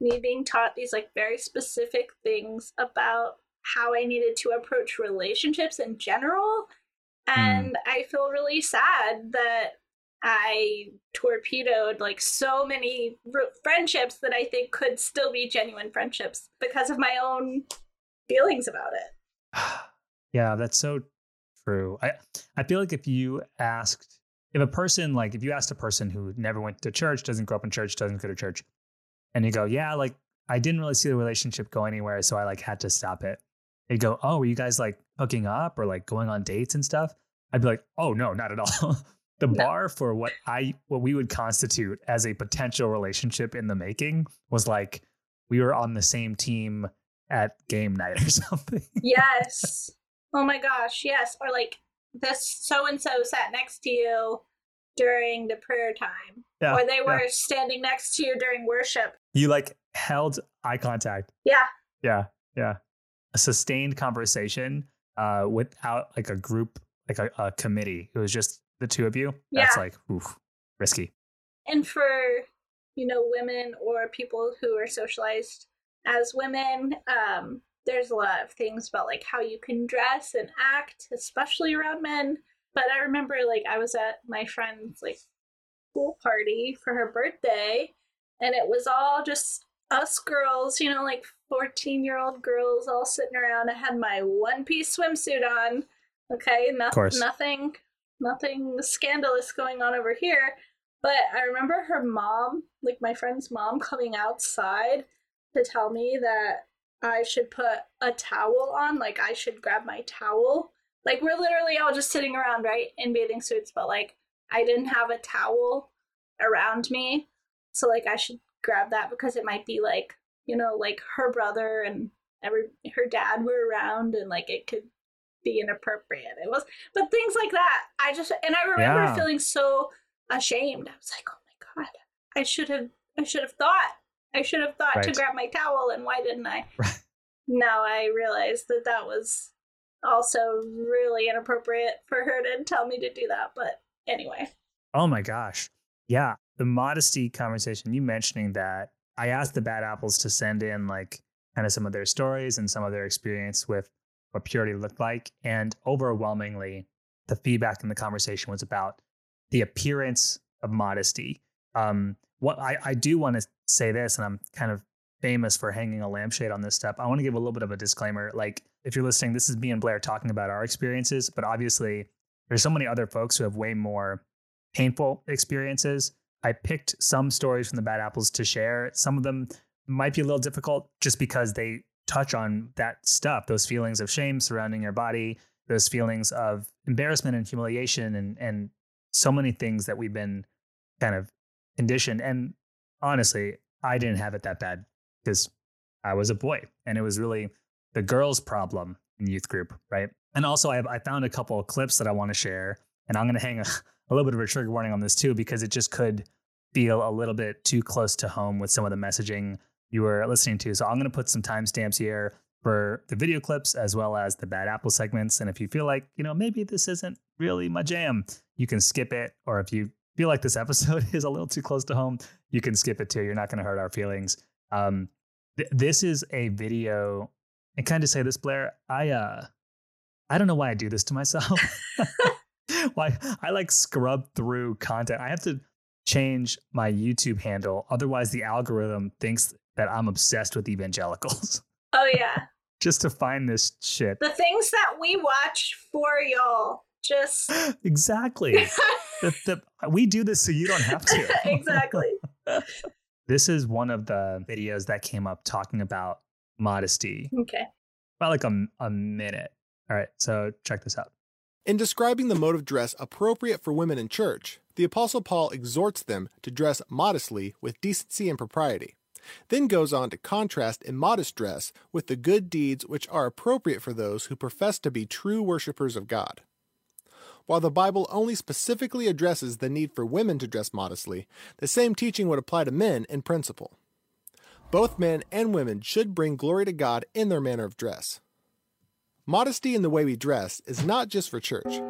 me being taught these like very specific things about how I needed to approach relationships in general. Hmm. And I feel really sad that I torpedoed like so many friendships that I think could still be genuine friendships because of my own feelings about it. yeah, that's so true. I I feel like if you asked if a person like if you asked a person who never went to church, doesn't grow up in church, doesn't go to church, and you go, yeah, like I didn't really see the relationship go anywhere, so I like had to stop it. They'd go, oh, were you guys like hooking up or like going on dates and stuff? I'd be like, oh no, not at all. the No. bar for what I what we would constitute as a potential relationship in the making was like we were on the same team at game night or something. yes. Oh my gosh, yes. Or like this so and so sat next to you during the prayer time. Yeah, or they yeah. were standing next to you during worship. You like held eye contact. Yeah. Yeah. Yeah. A sustained conversation uh without like a group, like a, a committee. It was just the two of you. That's like oof, risky. And for, you know, women or people who are socialized as women, um, there's a lot of things about like how you can dress and act, especially around men, but I remember like I was at my friend's like pool party for her birthday, and it was all just us girls, you know, like 14 year old girls all sitting around. I had my one piece swimsuit on. Okay, no- nothing, nothing scandalous going on over here. But I remember her mom, like my friend's mom, coming outside to tell me that I should put a towel on, like I should grab my towel. Like we're literally all just sitting around, right, in bathing suits, but like I didn't have a towel around me. So like I should grab that because it might be like, you know, like her brother and every her dad were around and like it could be inappropriate. It was but things like that. I just and I remember yeah. feeling so ashamed. I was like, "Oh my god. I should have I should have thought I should have thought right. to grab my towel, and why didn't I? Right. Now I realize that that was also really inappropriate for her to tell me to do that. But anyway. Oh my gosh. Yeah. The modesty conversation, you mentioning that, I asked the Bad Apples to send in like kind of some of their stories and some of their experience with what purity looked like. And overwhelmingly, the feedback in the conversation was about the appearance of modesty. Um, what I, I do want to say this, and I'm kind of famous for hanging a lampshade on this stuff. I want to give a little bit of a disclaimer. Like, if you're listening, this is me and Blair talking about our experiences, but obviously, there's so many other folks who have way more painful experiences. I picked some stories from the Bad Apples to share. Some of them might be a little difficult just because they touch on that stuff, those feelings of shame surrounding your body, those feelings of embarrassment and humiliation, and and so many things that we've been kind of condition. And honestly, I didn't have it that bad because I was a boy and it was really the girls' problem in youth group, right? And also, I, I found a couple of clips that I want to share, and I'm going to hang a, a little bit of a trigger warning on this too, because it just could feel a little bit too close to home with some of the messaging you were listening to. So I'm going to put some timestamps here for the video clips as well as the bad apple segments. And if you feel like, you know, maybe this isn't really my jam, you can skip it. Or if you feel like this episode is a little too close to home, you can skip it too. You're not going to hurt our feelings. Um, th- this is a video, and kind of say this, Blair. I uh, I don't know why I do this to myself. why I like scrub through content. I have to change my YouTube handle, otherwise the algorithm thinks that I'm obsessed with evangelicals. Oh yeah. Just to find this shit. The things that we watch for y'all. Just exactly. The, the, we do this so you don't have to. exactly. this is one of the videos that came up talking about modesty. Okay. About like a, a minute. All right, so check this out. In describing the mode of dress appropriate for women in church, the Apostle Paul exhorts them to dress modestly with decency and propriety, then goes on to contrast immodest dress with the good deeds which are appropriate for those who profess to be true worshippers of God. While the Bible only specifically addresses the need for women to dress modestly, the same teaching would apply to men in principle. Both men and women should bring glory to God in their manner of dress. Modesty in the way we dress is not just for church.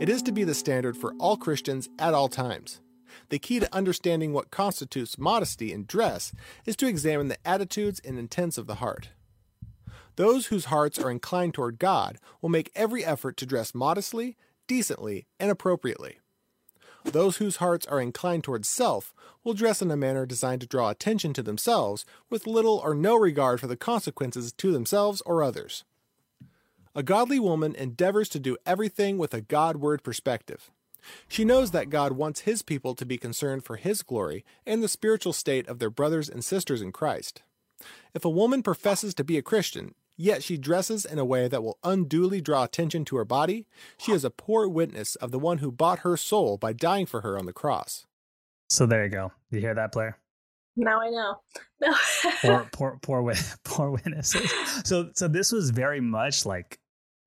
It is to be the standard for all Christians at all times. The key to understanding what constitutes modesty in dress is to examine the attitudes and intents of the heart. Those whose hearts are inclined toward God will make every effort to dress modestly decently, and appropriately. Those whose hearts are inclined towards self will dress in a manner designed to draw attention to themselves with little or no regard for the consequences to themselves or others. A godly woman endeavors to do everything with a Godward perspective. She knows that God wants His people to be concerned for His glory and the spiritual state of their brothers and sisters in Christ. If a woman professes to be a Christian, Yet she dresses in a way that will unduly draw attention to her body. She is a poor witness of the one who bought her soul by dying for her on the cross. So there you go. You hear that, Blair? Now I know. No. poor, poor, poor, poor witnesses. So, so this was very much like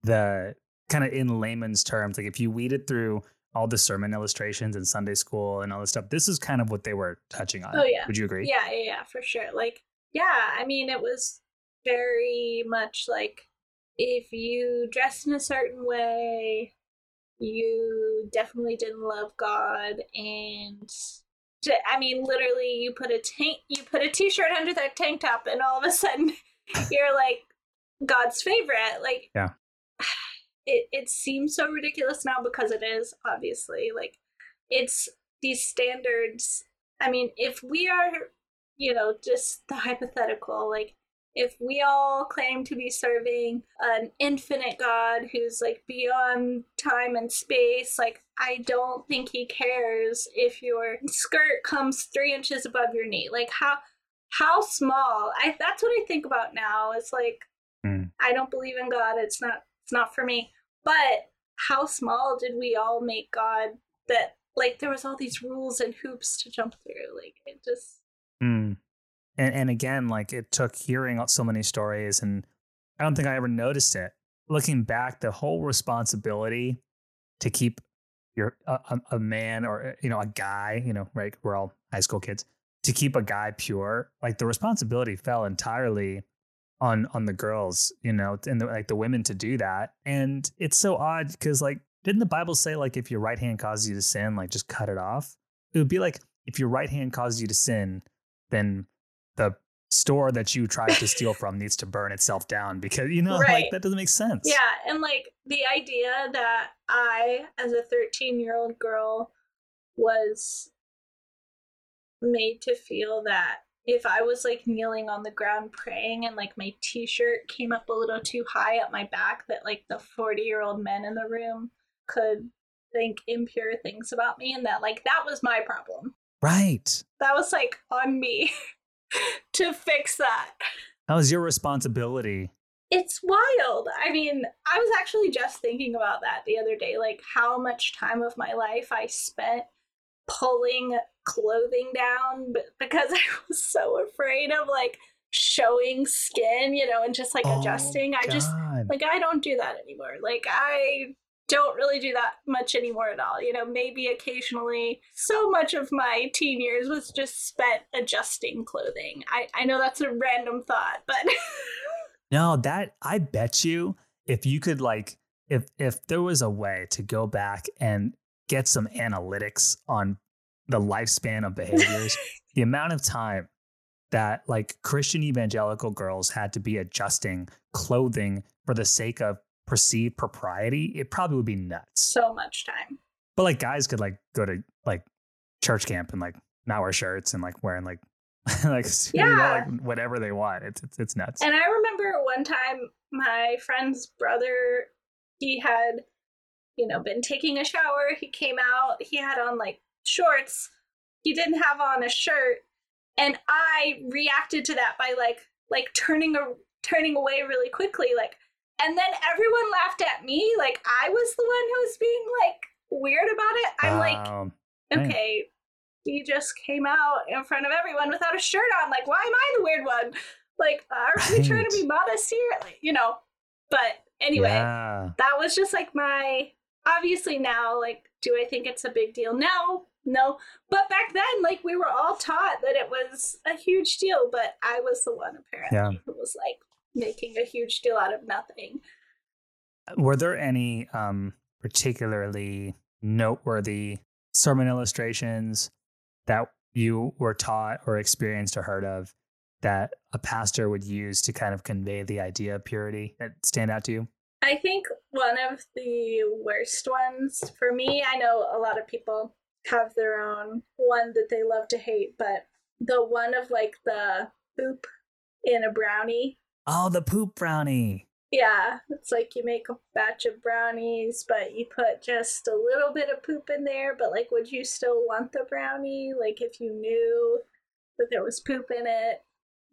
the kind of in layman's terms, like if you weeded through all the sermon illustrations in Sunday school and all this stuff, this is kind of what they were touching on. Oh yeah. Would you agree? Yeah, yeah, yeah, for sure. Like, yeah, I mean, it was very much like if you dress in a certain way, you definitely didn't love God and I mean literally you put a tank you put a t-shirt under that tank top and all of a sudden you're like God's favorite like yeah it, it seems so ridiculous now because it is, obviously. Like, it's these standards. I mean, if we are, you know, just the hypothetical, like, if we all claim to be serving an infinite God who's like beyond time and space, like I don't think he cares if your skirt comes three inches above your knee. Like how how small? I that's what I think about now. It's like mm. I don't believe in God. It's not it's not for me. But how small did we all make God that like there was all these rules and hoops to jump through? Like it just mm and and again like it took hearing so many stories and i don't think i ever noticed it. Looking back the whole responsibility to keep your a, a man or eh, you know a guy you know right we're all high school kids to keep a guy pure like the responsibility fell entirely on on the girls you know and the, like the women to do that. And it's so odd because like didn't the bible say like if your right hand causes you to sin like just cut it off? It would be like if your right hand causes you to sin then the store that you tried to steal from needs to burn itself down because you know right. like that doesn't make sense. Yeah and like the idea that i as a 13 year old girl was made to feel that if i was like kneeling on the ground praying and like my t-shirt came up a little too high up my back that like the 40 year old men in the room could think impure things about me and that like that was my problem. Right. That was like on me to fix that. That was your responsibility. It's wild. I mean, I was actually just thinking about that the other day, like how much time of my life I spent pulling clothing down because I was so afraid of like showing skin, you know, and just like oh, adjusting. I just like I don't do that anymore. Like I don't really do that much anymore at all. You know, maybe occasionally. So much of my teen years was just spent adjusting clothing. I, I know that's a random thought, but. no, that, I bet you if you could, like, if, if there was a way to go back and get some analytics on the lifespan of behaviors, the amount of time that like Christian evangelical girls had to be adjusting clothing for the sake of perceived propriety, it probably would be nuts. So much time. But like guys could like go to like church camp and like not wear shirts and like wearing like like yeah. you know, like whatever they want. It's, it's it's nuts. And I remember one time my friend's brother, he had, you know, been taking a shower. He came out. He had on like shorts. He didn't have on a shirt, and I reacted to that by like like turning a turning away really quickly, like and then everyone laughed at me. Like I was the one who was being like weird about it. I'm um, like, okay, he just came out in front of everyone without a shirt on. Like, why am I the weird one? Like, are right. we trying to be modest here? Like, you know. But anyway, yeah. that was just like my obviously now, like, do I think it's a big deal? No, no. But back then, like, we were all taught that it was a huge deal, but I was the one apparently yeah. who was like, making a huge deal out of nothing. Were there any um, particularly noteworthy sermon illustrations that you were taught or experienced or heard of that a pastor would use to kind of convey the idea of purity that stand out to you? I think one of the worst ones for me, I know a lot of people have their own one that they love to hate, but the one of like the poop in a brownie Oh, the poop brownie. Yeah, it's like you make a batch of brownies, but you put just a little bit of poop in there. But like, would you still want the brownie? Like, if you knew that there was poop in it,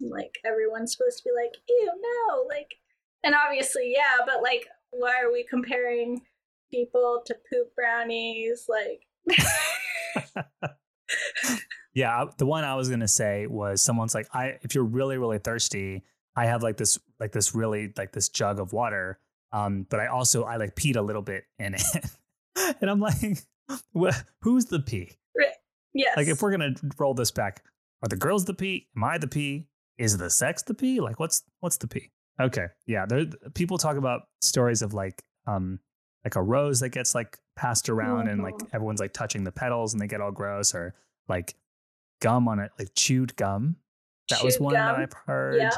like everyone's supposed to be like, ew, no, like, and obviously, yeah, but like, why are we comparing people to poop brownies? Like, yeah, the one I was gonna say was someone's like, I if you're really really thirsty I have like this like this really like this jug of water. Um, but I also I like peed a little bit in it, and I'm like, who's the pee? Yes. Like if we're gonna roll this back, are the girls the pee? Am I the pee? Is the sex the pee? Like what's what's the pee? Okay, yeah. There people talk about stories of like um like a rose that gets like passed around and like mm-hmm. everyone's like touching the petals and they get all gross or like gum on it like chewed gum. That chewed was one gum. that I've heard. Yeah.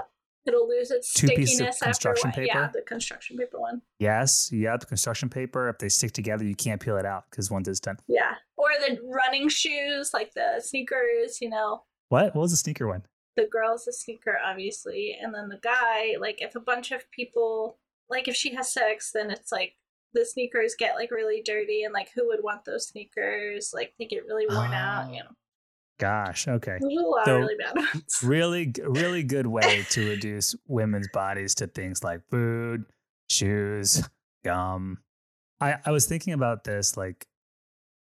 It'll lose its Two pieces of stickiness after construction a while. Yeah, paper? the construction paper one. Yes, yep. Construction paper. If they stick together, you can't peel it out because once it's done. Yeah. Or the running shoes, like the sneakers, you know. What? What was the sneaker one? The girl's a sneaker, obviously. And then the guy, like, if a bunch of people, like, if she has sex, then it's like the sneakers get, like, really dirty. And, like, who would want those sneakers? Like, they get really worn out, Oh. you know. Gosh. Okay. There's a lot So- really really really good way to reduce women's bodies to things like food shoes gum i i was thinking about this like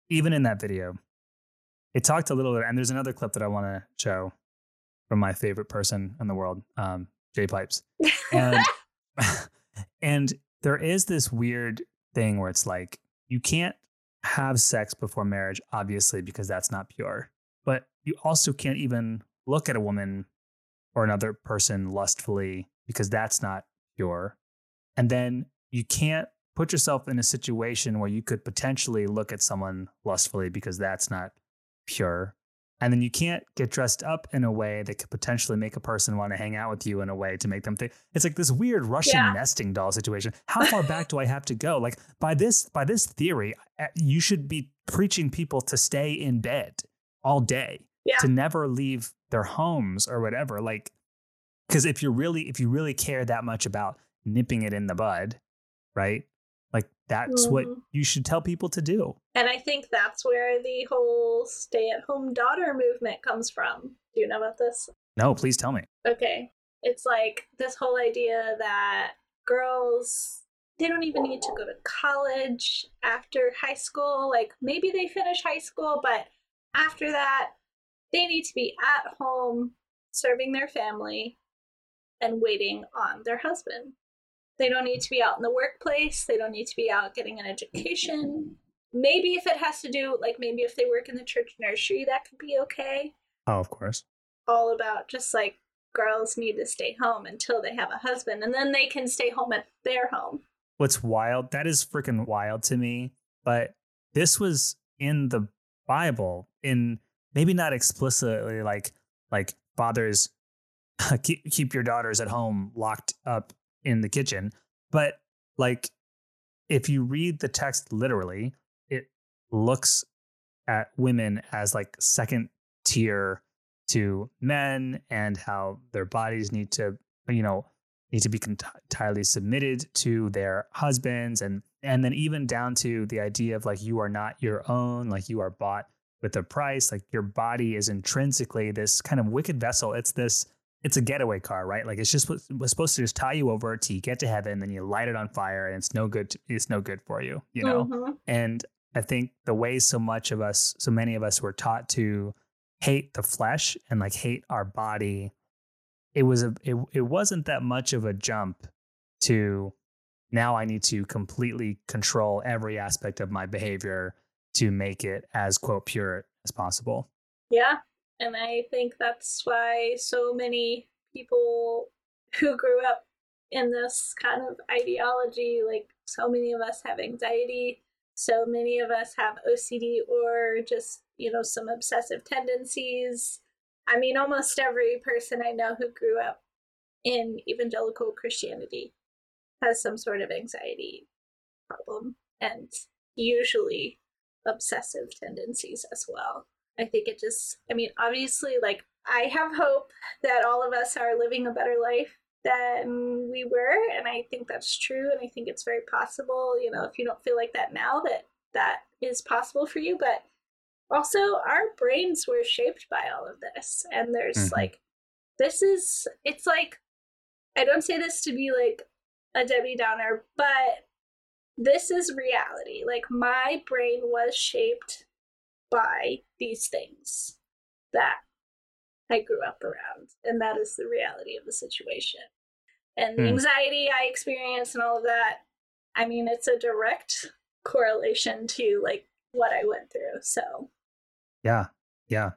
even in that video it talked a little bit and there's another clip that i want to show from my favorite person in the world um jay pipes and and there is this weird thing where it's like you can't have sex before marriage obviously because that's not pure but you also can't even look at a woman or another person lustfully because that's not pure and then you can't put yourself in a situation where you could potentially look at someone lustfully because that's not pure and then you can't get dressed up in a way that could potentially make a person want to hang out with you in a way to make them think it's like this weird Russian Yeah. nesting doll situation. How far back do I have to go? Like by this by this theory, you should be preaching people to stay in bed all day, Yeah. to never leave their homes or whatever. Like because if you're really if you really care that much about nipping it in the bud, right? Like that's what Mhm. you should tell people to do. And I think that's where the whole stay at home daughter movement comes from. Do you know about this? No, please tell me. Okay. It's like this whole idea that girls they don't even need to go to college after high school. Like maybe they finish high school, but after that they need to be at home serving their family and waiting on their husband. They don't need to be out in the workplace. They don't need to be out getting an education. Maybe if it has to do, like maybe if they work in the church nursery, that could be okay Oh, of course. all about just like girls need to stay home until they have a husband and then they can stay home at their home. what's wild that is freaking wild to me but this was in the bible in maybe not explicitly like like fathers keep, keep your daughters at home locked up in the kitchen but like if you read the text literally it looks at women as like second tier to men and how their bodies need to you know need to be entirely submitted to their husbands and and then even down to the idea of like you are not your own like you are bought with the price like your body is intrinsically this kind of wicked vessel. It's this it's a getaway car right? Like it's just was supposed to just tie you over to get to heaven then you light it on fire and it's no good to- it's no good for you you know? Mhm. and I think the way so much of us, so many of us were taught to hate the flesh and like hate our body, it was a it, it wasn't that much of a jump to now I need to completely control every aspect of my behavior to make it as quote pure as possible. Yeah. And I think that's why so many people who grew up in this kind of ideology, like so many of us have anxiety, so many of us have OCD or just, you know, some obsessive tendencies. I mean, almost every person I know who grew up in evangelical Christianity has some sort of anxiety problem and usually obsessive tendencies as well. I think it just, I mean, obviously, like, I have hope that all of us are living a better life than we were. And I think that's true. And I think it's very possible, you know, if you don't feel like that now, that that is possible for you. But also, our brains were shaped by all of this. And there's Mhm. like, this is, it's like, I don't say this to be like a Debbie Downer, but this is reality. Like, my brain was shaped by these things that I grew up around. And that is the reality of the situation. And the Hmm. anxiety I experienced and all of that, I mean, it's a direct correlation to like what I went through. So, Yeah. Yeah.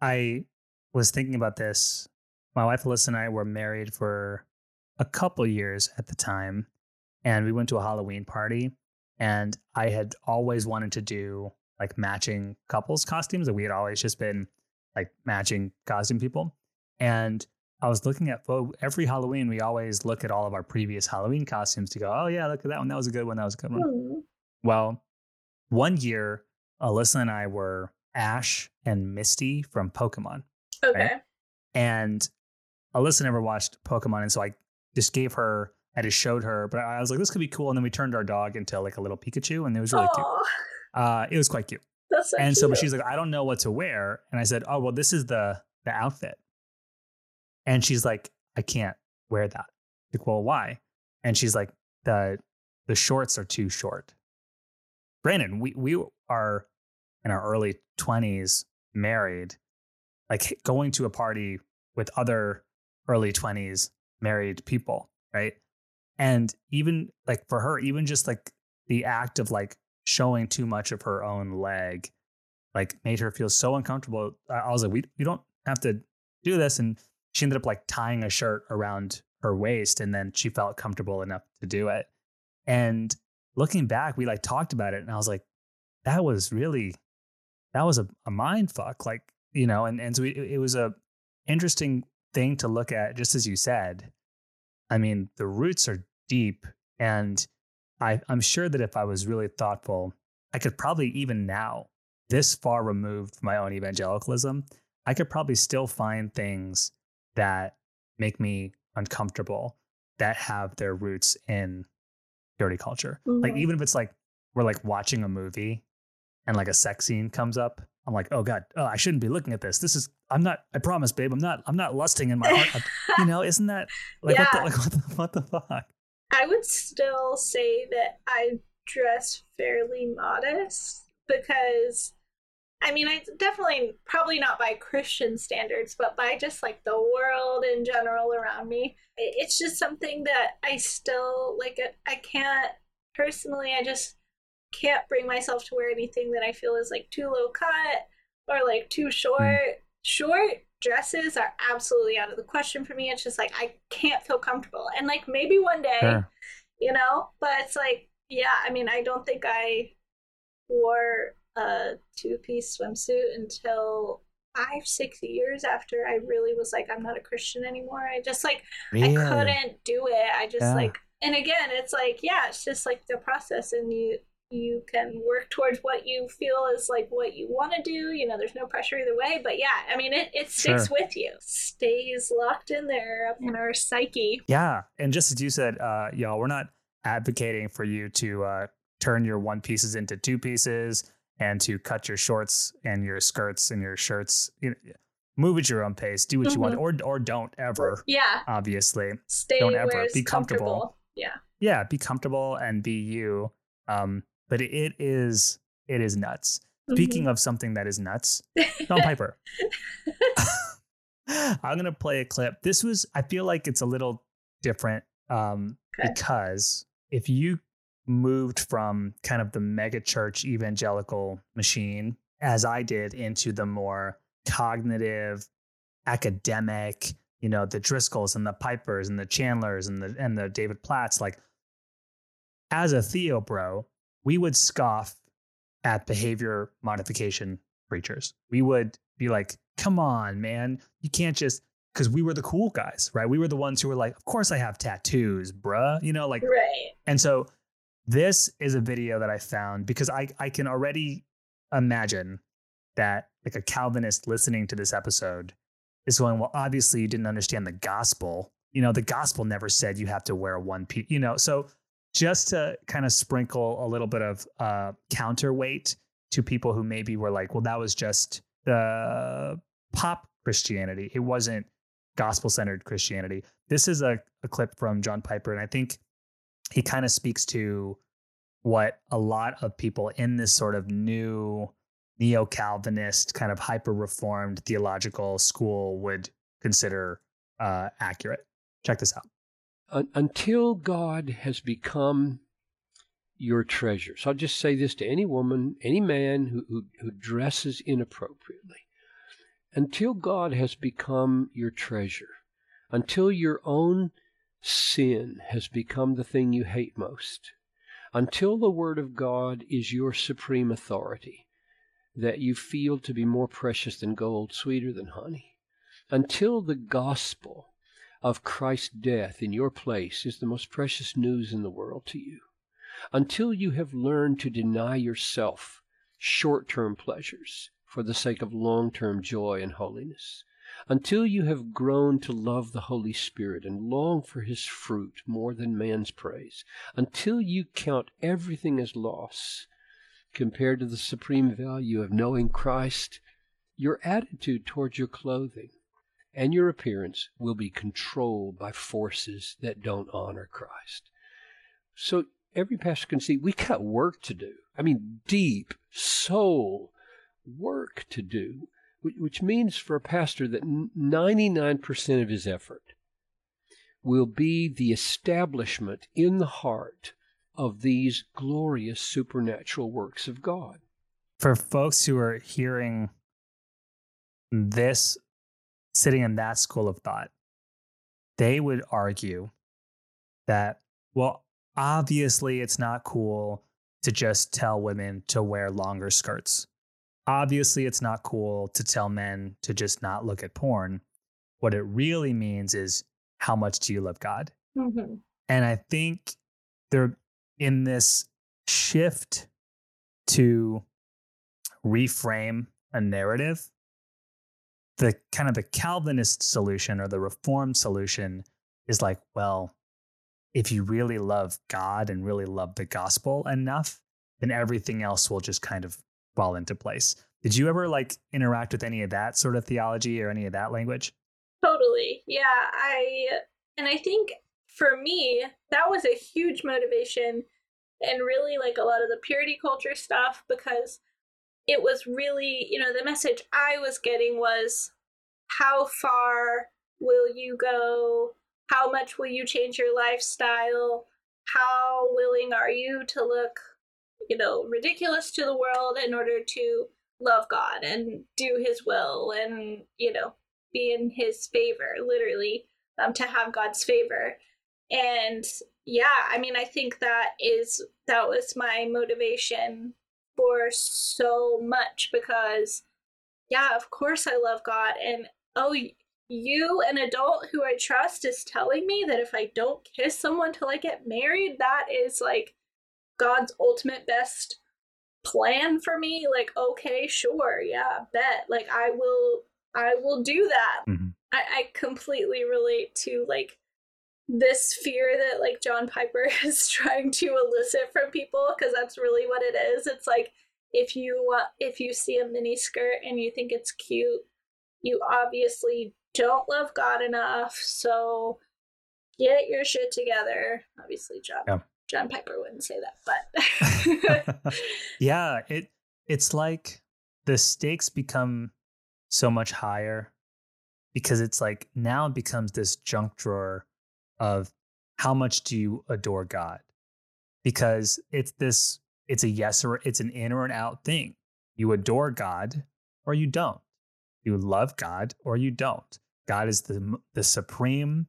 I was thinking about this. My wife Alyssa and I were married for a couple years at the time, and we went to a Halloween party. And I had always wanted to do like matching couples costumes. Like we had always just been like matching costume people. And I was looking at well, every Halloween. We always look at all of our previous Halloween costumes to go, oh yeah, look at that one. That was a good one. That was a good one. Hmm. Well, one year, Alyssa and I were Ash and Misty from Pokemon, Okay. and Alyssa never watched Pokemon, and so I just gave her. I just showed her, but I was like, "This could be cool." And then we turned our dog into like a little Pikachu, and it was really cute. Uh, it was quite cute. that's so and so, but she's like, "I don't know what to wear," and I said, "Oh, well, this is the the outfit." And she's like, "I can't wear that." Like, well, why? And she's like, "the The shorts are too short." Brandon, we we are in our early twenties, married, like going to a party with other early twenties married people, right? And even like for her, even just like the act of like showing too much of her own leg, like made her feel so uncomfortable. I was like, we you don't have to do this, and she ended up like tying a shirt around her waist, and then she felt comfortable enough to do it. And looking back, we like talked about it, and I was like, that was really that was a, a mind fuck, like you know, and and so it was a interesting thing to look at, just as you said. I mean, the roots are deep, and I, I'm sure that if I was really thoughtful, I could probably even now, this far removed from my own evangelicalism, I could probably still find things that make me uncomfortable that have their roots in dirty culture. Like Mhm. even if it's like we're like watching a movie and like a sex scene comes up, I'm like, oh god, oh I shouldn't be looking at this. This is I'm not. I promise, babe, I'm not. I'm not lusting in my heart. you know, isn't that like Yeah. what the like what the, what the fuck? I would still say that I dress fairly modest because I mean, I definitely probably not by Christian standards, but by just like the world in general around me. It's just something that I still like. I- I can't personally. I just can't bring myself to wear anything that I feel is like too low cut or like too short. Hmm. Short dresses are absolutely out of the question for me. It's just like I can't feel comfortable, and like maybe one day Sure. you know but it's like yeah i mean i don't think i wore a two-piece swimsuit until five six years after i really was like i'm not a christian anymore i just like i couldn't do it i just Yeah. like and again it's like yeah it's just like the process and you you can work towards what you feel is like what you want to do you know there's no pressure either way but yeah i mean it, it sticks Sure. with you stays locked in there up in our psyche Yeah, and just as you said, uh, y'all, we're not advocating for you to uh, turn your one pieces into two pieces and to cut your shorts and your skirts and your shirts. You know, move at your own pace. Do what you want, or or don't ever. yeah Obviously, stay Don't ever. Be comfortable. comfortable. Yeah. yeah, be comfortable and be you. Um, but it, is it is nuts. Speaking of something that is nuts, John Piper. I'm gonna play a clip. This was I feel like it's a little different um, Okay. because if you moved from kind of the mega church evangelical machine as I did into the more cognitive, academic, you know, the Driscolls and the Pipers and the Chandlers and the and the David Platts, like as a Theo bro, we would scoff at behavior modification preachers. We would be like, come on, man. You can't just because we were the cool guys, right? We were the ones who were like, of course I have tattoos, bruh. You know, like Right. and so this is a video that I found because I, I can already imagine that like a Calvinist listening to this episode is going, well, obviously you didn't understand the gospel. You know, the gospel never said you have to wear one piece, you know. So just to kind of sprinkle a little bit of uh, counterweight to people who maybe were like, well, that was just the pop Christianity. It wasn't gospel centered Christianity. This is a, a clip from John Piper, and I think he kind of speaks to what a lot of people in this sort of new neo Calvinist, kind of hyper reformed theological school would consider uh, accurate. Check this out. Un- until God has become your treasure. So I'll just say this to any woman, any man who, who, who dresses inappropriately. Until God has become your treasure, until your own sin has become the thing you hate most, until the Word of God is your supreme authority, that you feel to be more precious than gold, sweeter than honey, until the gospel of Christ's death in your place is the most precious news in the world to you, until you have learned to deny yourself short term pleasures for the sake of long term joy and holiness, until you have grown to love the Holy Spirit and long for His fruit more than man's praise, until you count everything as loss compared to the supreme value of knowing Christ, your attitude towards your clothing and your appearance will be controlled by forces that don't honor Christ. So every pastor can see we got work to do. I mean, deep soul work to do, which means for a pastor that 99% of his effort will be the establishment in the heart of these glorious supernatural works of God. For folks who are hearing this sitting in that school of thought, they would argue that, well, obviously it's not cool to just tell women to wear longer skirts. Obviously, it's not cool to tell men to just not look at porn. What it really means is how much do you love God? Mm-hmm. And I think they're in this shift to reframe a narrative the kind of the Calvinist solution or the Reformed solution is like, well, if you really love God and really love the gospel enough, then everything else will just kind of fall into place. Did you ever like interact with any of that sort of theology or any of that language? Totally. Yeah, I and I think for me that was a huge motivation and really like a lot of the purity culture stuff because it was really, you know, the message I was getting was how far will you go? How much will you change your lifestyle? How willing are you to look, you know, ridiculous to the world in order to love God and do his will and, you know, be in his favor, literally, um, to have God's favor. And yeah, I mean, I think that is that was my motivation for so much because yeah, of course I love God. And oh, you, an adult who I trust, is telling me that if I don't kiss someone till I get married, that is like God's ultimate best plan for me. Like, okay, sure, yeah, bet. Like, I will, I will do that. Mm-hmm. I, I completely relate to like this fear that like John Piper is trying to elicit from people because that's really what it is. It's like if you uh, if you see a mini skirt and you think it's cute, you obviously don't love God enough. So get your shit together. Obviously, John yeah. John Piper wouldn't say that, but yeah, it it's like the stakes become so much higher because it's like now it becomes this junk drawer of how much do you adore God? Because it's this, it's a yes or it's an in or an out thing. You adore God or you don't. You love God or you don't. God is the, the supreme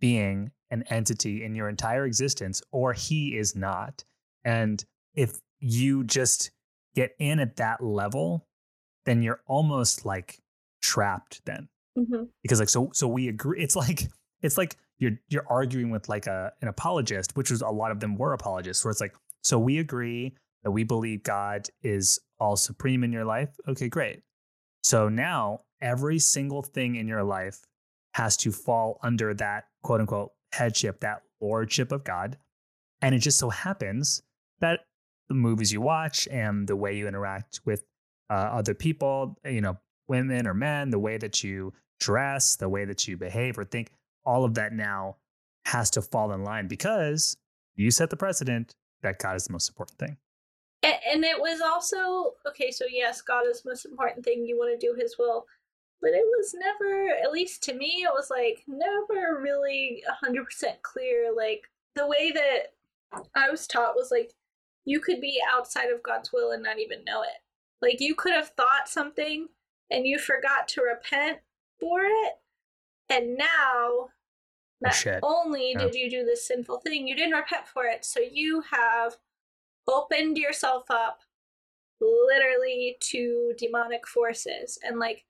being and entity in your entire existence, or he is not. And if you just get in at that level, then you're almost like trapped then. Mm-hmm. Because like so so we agree it's like it's like you're you're arguing with like a an apologist, which was a lot of them were apologists, where it's like, so we agree that we believe God is all supreme in your life. Okay, great. So now every single thing in your life has to fall under that quote unquote headship, that lordship of God. And it just so happens that the movies you watch and the way you interact with uh, other people, you know, women or men, the way that you dress, the way that you behave or think, all of that now has to fall in line because you set the precedent that God is the most important thing. And, it was also okay. So yes, God is the most important thing. You want to do His will, but it was never, at least to me, it was like never really hundred percent clear. Like the way that I was taught was like you could be outside of God's will and not even know it. Like you could have thought something and you forgot to repent for it, and now not only yeah. did you do this sinful thing, you didn't repent for it. So you have opened yourself up literally to demonic forces. And like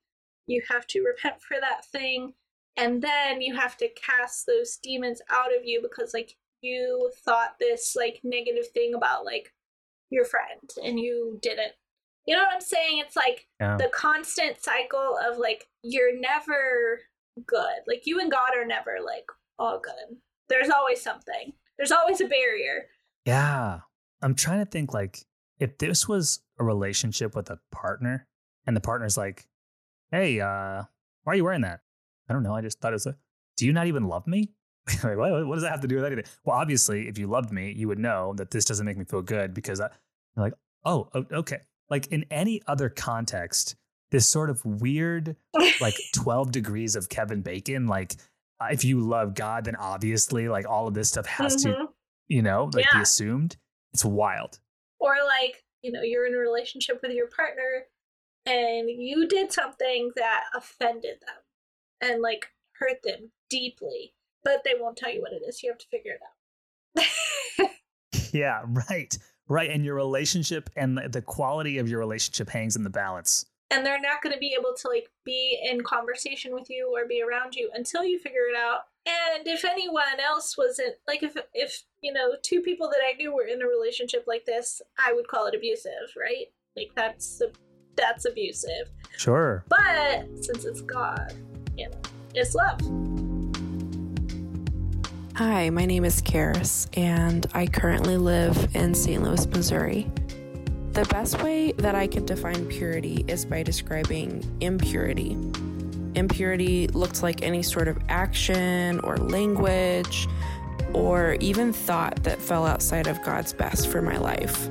you have to repent for that thing and then you have to cast those demons out of you because like you thought this like negative thing about like your friend and you didn't you know what i'm saying it's like Yeah. the constant cycle of like you're never good like you and god are never like all good there's always something there's always a barrier Yeah. I'm trying to think like if this was a relationship with a partner and the partner's like, hey, uh, why are you wearing that? I don't know. I just thought it was a, do you not even love me? like, what, what does that have to do with anything? Well, obviously, if you loved me, you would know that this doesn't make me feel good because I, you're like, oh, okay. Like in any other context, this sort of weird, like 12 degrees of Kevin Bacon, like if you love God, then obviously, like all of this stuff has to Mhm. you know, like be assumed. It's wild. or like you know you're in a relationship with your partner and you did something that offended them and like hurt them deeply but they won't tell you what it is you have to figure it out Yeah, right. Right. And your relationship and the quality of your relationship hangs in the balance. And they're not going to be able to like be in conversation with you or be around you until you figure it out and if anyone else wasn't like if if you know two people that i knew were in a relationship like this i would call it abusive right like that's that's abusive Sure. but since it's god you know it's love Hi, my name is Karis, and I currently live in St. Louis, Missouri. The best way that I could define purity is by describing impurity. Impurity looks like any sort of action or language or even thought that fell outside of God's best for my life.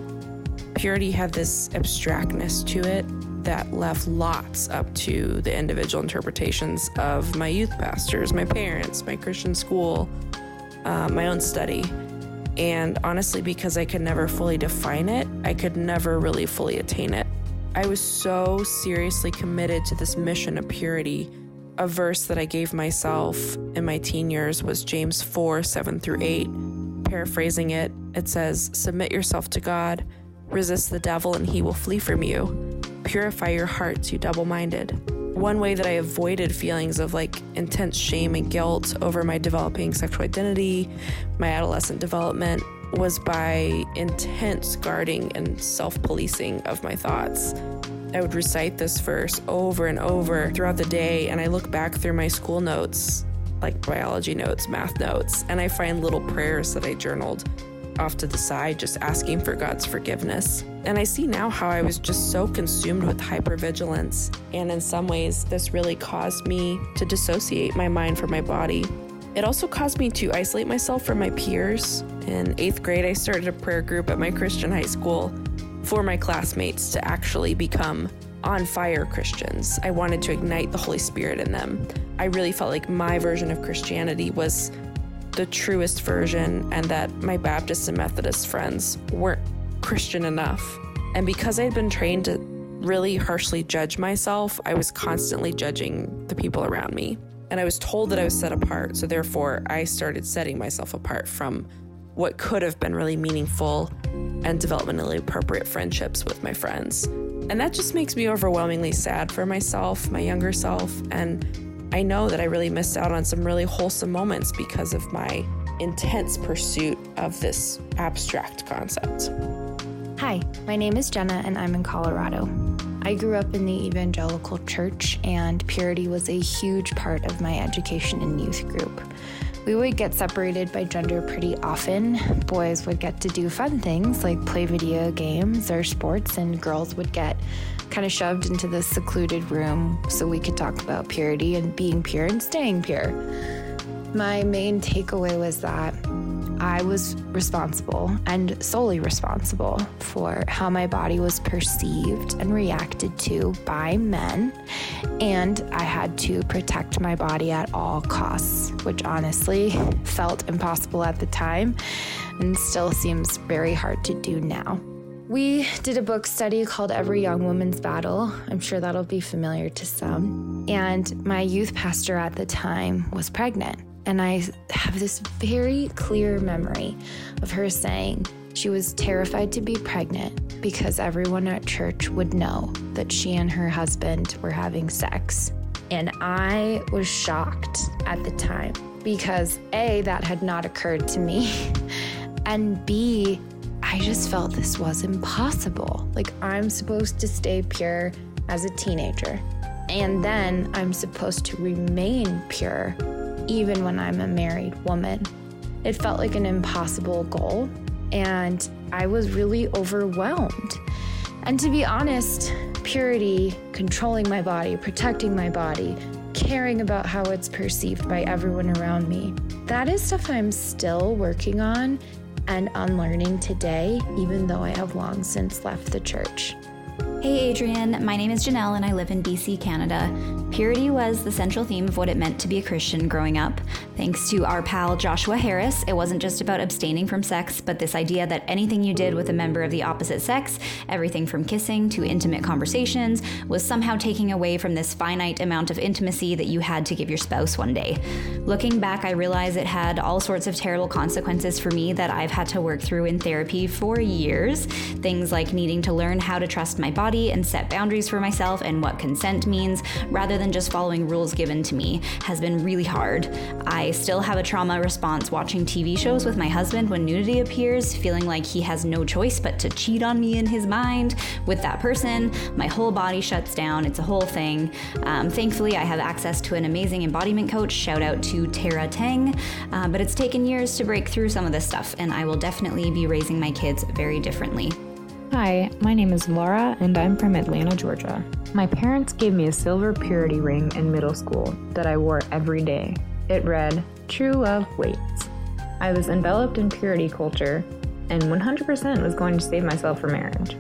Purity had this abstractness to it that left lots up to the individual interpretations of my youth pastors, my parents, my Christian school, uh, my own study. And honestly, because I could never fully define it, I could never really fully attain it. I was so seriously committed to this mission of purity. A verse that I gave myself in my teen years was James 4 7 through 8. Paraphrasing it, it says, Submit yourself to God, resist the devil, and he will flee from you. Purify your hearts, you double minded. One way that I avoided feelings of like intense shame and guilt over my developing sexual identity, my adolescent development, was by intense guarding and self policing of my thoughts. I would recite this verse over and over throughout the day, and I look back through my school notes, like biology notes, math notes, and I find little prayers that I journaled off to the side, just asking for God's forgiveness. And I see now how I was just so consumed with hypervigilance. And in some ways, this really caused me to dissociate my mind from my body. It also caused me to isolate myself from my peers. In eighth grade, I started a prayer group at my Christian high school for my classmates to actually become on fire Christians. I wanted to ignite the Holy Spirit in them. I really felt like my version of Christianity was the truest version and that my Baptist and Methodist friends weren't Christian enough. And because I had been trained to really harshly judge myself, I was constantly judging the people around me. And I was told that I was set apart. So therefore, I started setting myself apart from what could have been really meaningful and developmentally appropriate friendships with my friends. And that just makes me overwhelmingly sad for myself, my younger self, and I know that I really missed out on some really wholesome moments because of my intense pursuit of this abstract concept. Hi, my name is Jenna and I'm in Colorado. I grew up in the evangelical church, and purity was a huge part of my education and youth group. We would get separated by gender pretty often. Boys would get to do fun things like play video games or sports, and girls would get kind of shoved into this secluded room so we could talk about purity and being pure and staying pure. My main takeaway was that I was responsible and solely responsible for how my body was perceived and reacted to by men. And I had to protect my body at all costs, which honestly felt impossible at the time and still seems very hard to do now. We did a book study called Every Young Woman's Battle. I'm sure that'll be familiar to some. And my youth pastor at the time was pregnant. And I have this very clear memory of her saying she was terrified to be pregnant because everyone at church would know that she and her husband were having sex. And I was shocked at the time because A, that had not occurred to me, and B, I just felt this was impossible. Like, I'm supposed to stay pure as a teenager, and then I'm supposed to remain pure even when I'm a married woman. It felt like an impossible goal, and I was really overwhelmed. And to be honest, purity, controlling my body, protecting my body, caring about how it's perceived by everyone around me, that is stuff I'm still working on and unlearning today, even though I have long since left the church. Hey Adrian, my name is Janelle and I live in BC, Canada. Purity was the central theme of what it meant to be a Christian growing up. Thanks to our pal Joshua Harris, it wasn't just about abstaining from sex, but this idea that anything you did with a member of the opposite sex, everything from kissing to intimate conversations, was somehow taking away from this finite amount of intimacy that you had to give your spouse one day. Looking back, I realize it had all sorts of terrible consequences for me that I've had to work through in therapy for years. Things like needing to learn how to trust my body body and set boundaries for myself and what consent means, rather than just following rules given to me, has been really hard. I still have a trauma response watching TV shows with my husband when nudity appears, feeling like he has no choice but to cheat on me in his mind with that person. My whole body shuts down. It's a whole thing. Um, thankfully, I have access to an amazing embodiment coach. Shout out to Tara Tang. Uh, but it's taken years to break through some of this stuff, and I will definitely be raising my kids very differently. Hi, my name is Laura and I'm from Atlanta, Georgia. My parents gave me a silver purity ring in middle school that I wore every day. It read, True Love Waits. I was enveloped in purity culture and 100% was going to save myself for marriage.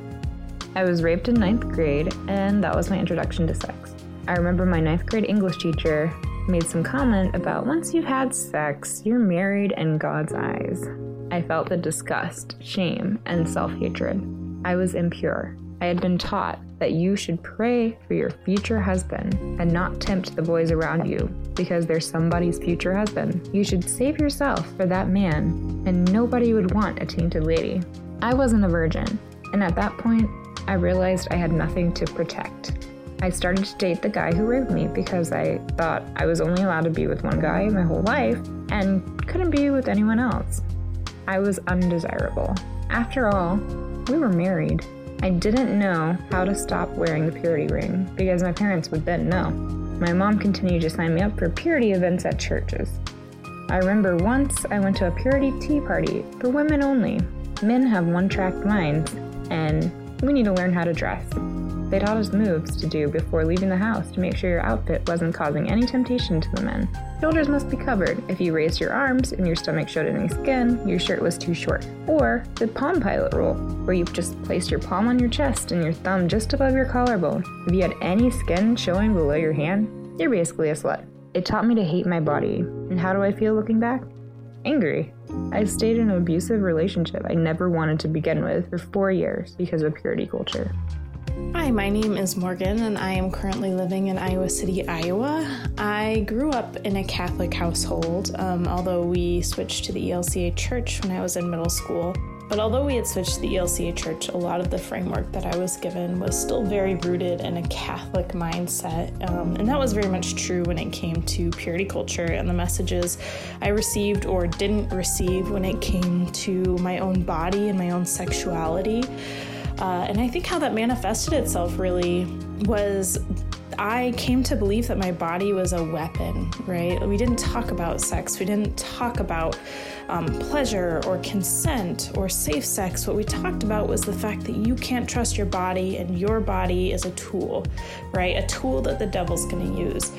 I was raped in ninth grade, and that was my introduction to sex. I remember my ninth grade English teacher made some comment about once you've had sex, you're married in God's eyes. I felt the disgust, shame, and self hatred. I was impure. I had been taught that you should pray for your future husband and not tempt the boys around you because they're somebody's future husband. You should save yourself for that man, and nobody would want a tainted lady. I wasn't a virgin, and at that point, I realized I had nothing to protect. I started to date the guy who raped me because I thought I was only allowed to be with one guy my whole life and couldn't be with anyone else. I was undesirable. After all, we were married. I didn't know how to stop wearing the purity ring because my parents would then know. My mom continued to sign me up for purity events at churches. I remember once I went to a purity tea party for women only. Men have one track minds, and we need to learn how to dress. They taught us moves to do before leaving the house to make sure your outfit wasn't causing any temptation to the men. Shoulders must be covered. If you raised your arms and your stomach showed any skin, your shirt was too short. Or the palm pilot rule, where you just placed your palm on your chest and your thumb just above your collarbone. If you had any skin showing below your hand, you're basically a slut. It taught me to hate my body. And how do I feel looking back? Angry. I stayed in an abusive relationship I never wanted to begin with for four years because of purity culture. Hi, my name is Morgan, and I am currently living in Iowa City, Iowa. I grew up in a Catholic household, um, although we switched to the ELCA church when I was in middle school. But although we had switched to the ELCA church, a lot of the framework that I was given was still very rooted in a Catholic mindset. Um, and that was very much true when it came to purity culture and the messages I received or didn't receive when it came to my own body and my own sexuality. Uh, and I think how that manifested itself really was I came to believe that my body was a weapon, right? We didn't talk about sex. We didn't talk about um, pleasure or consent or safe sex. What we talked about was the fact that you can't trust your body and your body is a tool, right? A tool that the devil's going to use.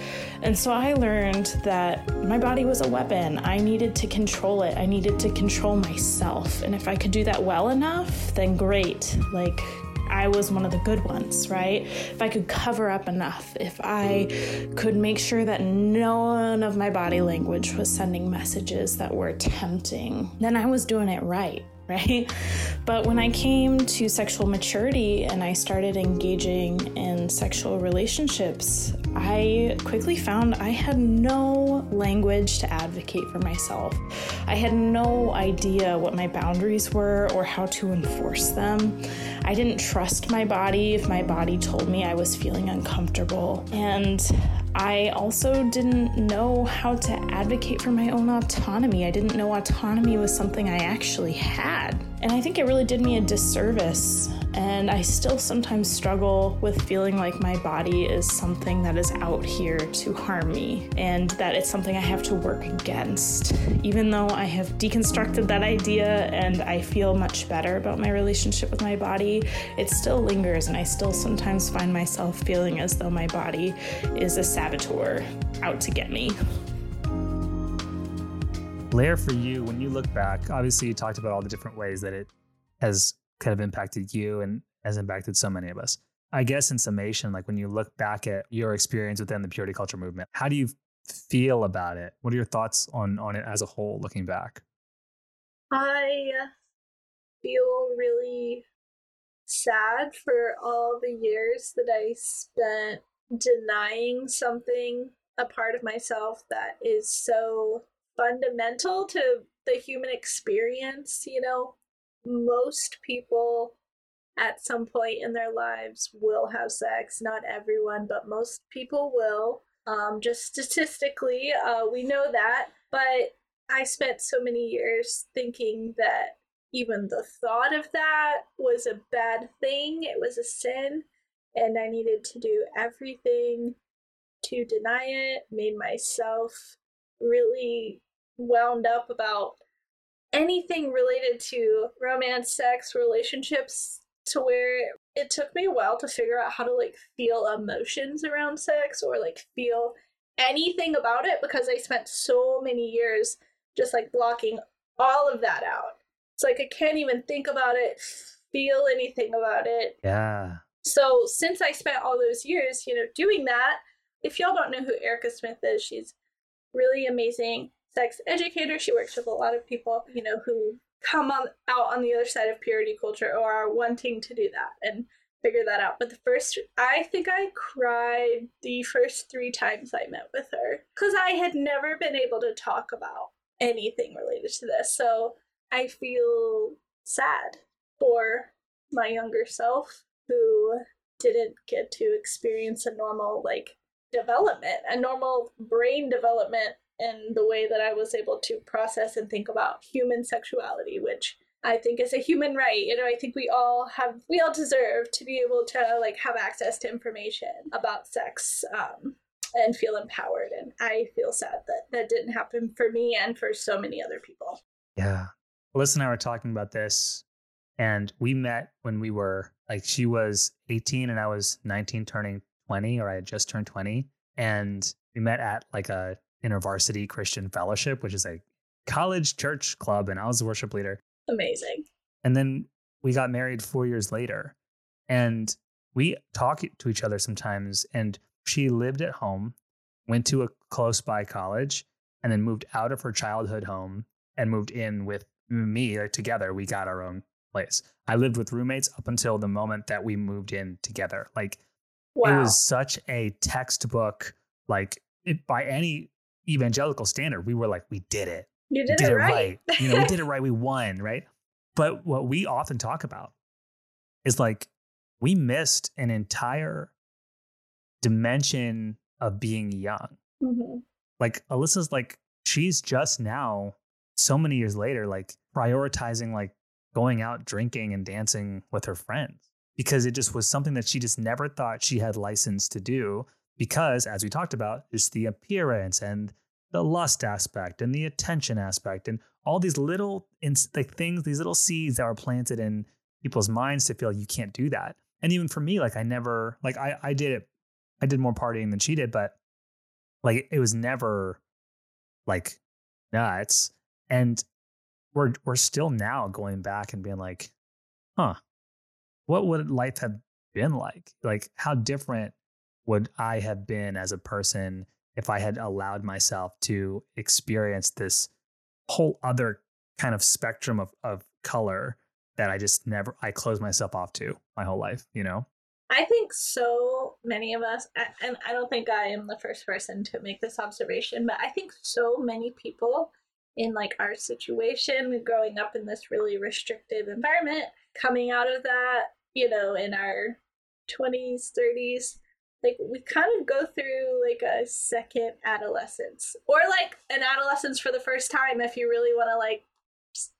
And so I learned that my body was a weapon. I needed to control it, I needed to control myself. And if I could do that well enough, then great. Like, I was one of the good ones, right? If I could cover up enough, if I could make sure that none of my body language was sending messages that were tempting, then I was doing it right. right? But when I came to sexual maturity and I started engaging in sexual relationships, I quickly found I had no language to advocate for myself. I had no idea what my boundaries were or how to enforce them. I didn't trust my body if my body told me I was feeling uncomfortable. And I also didn't know how to advocate for my own autonomy. I didn't know autonomy was something I actually had. And I think it really did me a disservice. And I still sometimes struggle with feeling like my body is something that is out here to harm me and that it's something I have to work against. Even though I have deconstructed that idea and I feel much better about my relationship with my body, it still lingers and I still sometimes find myself feeling as though my body is a saboteur out to get me. Blair, for you, when you look back, obviously you talked about all the different ways that it has kind of impacted you and has impacted so many of us. I guess in summation, like when you look back at your experience within the purity culture movement, how do you feel about it? What are your thoughts on on it as a whole, looking back? I feel really sad for all the years that I spent denying something, a part of myself that is so fundamental to the human experience. You know, most people at some point in their lives will have sex. Not everyone, but most people will. Um, just statistically, uh, we know that. But I spent so many years thinking that even the thought of that was a bad thing, it was a sin, and I needed to do everything to deny it, made myself really wound up about anything related to romance, sex, relationships to where it took me a while to figure out how to like feel emotions around sex or like feel anything about it because I spent so many years just like blocking all of that out. It's like I can't even think about it, feel anything about it. Yeah. So since I spent all those years, you know, doing that, if y'all don't know who Erica Smith is, she's really amazing sex educator. She works with a lot of people, you know, who come on out on the other side of purity culture or are wanting to do that and figure that out. But the first, I think I cried the first three times I met with her because I had never been able to talk about anything related to this. So I feel sad for my younger self who didn't get to experience a normal, like, development, a normal brain development in the way that I was able to process and think about human sexuality, which I think is a human right. You know, I think we all have, we all deserve to be able to like have access to information about sex um, and feel empowered. And I feel sad that that didn't happen for me and for so many other people. Yeah. Alyssa and I were talking about this, and we met when we were like, she was 18 and I was 19, turning 20, or I had just turned 20. And we met at like a InterVarsity Christian Fellowship, which is a college church club, and I was the worship leader. Amazing. And then we got married four years later, and we talk to each other sometimes. And she lived at home, went to a close by college, and then moved out of her childhood home and moved in with me. Like, together, we got our own place. I lived with roommates up until the moment that we moved in together. Like, wow. it was such a textbook, like, it, by any evangelical standard, we were like, we did it. You did, did it, right. right. you know, we did it right. We won, right? But what we often talk about is like we missed an entire dimension of being young. Mm-hmm. Like Alyssa's like, she's just now, so many years later, like prioritizing like going out drinking and dancing with her friends because it just was something that she just never thought she had license to do because as we talked about just the appearance and the lust aspect and the attention aspect and all these little like things these little seeds that were planted in people's minds to feel you can't do that. And even for me like i never like i i did it i did more partying than she did but like it was never like nuts. And we're we're still now going back and being like huh what would life have been like? Like how different would I have been as a person if I had allowed myself to experience this whole other kind of spectrum of, of color that I just never I closed myself off to my whole life, you know? I think so many of us, and I don't think I am the first person to make this observation, but I think so many people in like our situation, growing up in this really restrictive environment, coming out of that, you know, in our 20s, 30s, like we kind of go through like a second adolescence. Or like an adolescence for the first time if you really want to like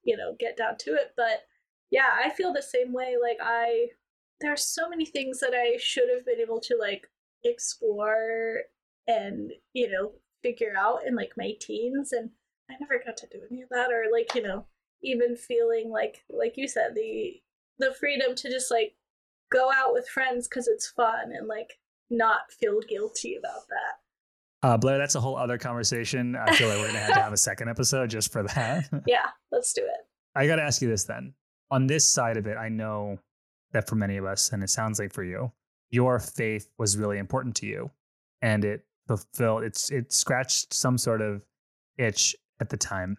you know get down to it. But yeah i feel the same way. Like i there's so many things that i should have been able to like explore and you know figure out in like my teens and i never got to do any of that. Or like you know even feeling like like you said the the freedom to just like go out with friends because it's fun and like not feel guilty about that. Uh, Blair, that's a whole other conversation. I feel like we're gonna have to have a second episode just for that. yeah, let's do it. I got to ask you this then. On this side of it, I know that for many of us, and it sounds like for you, your faith was really important to you, and it fulfilled. It's it scratched some sort of itch at the time.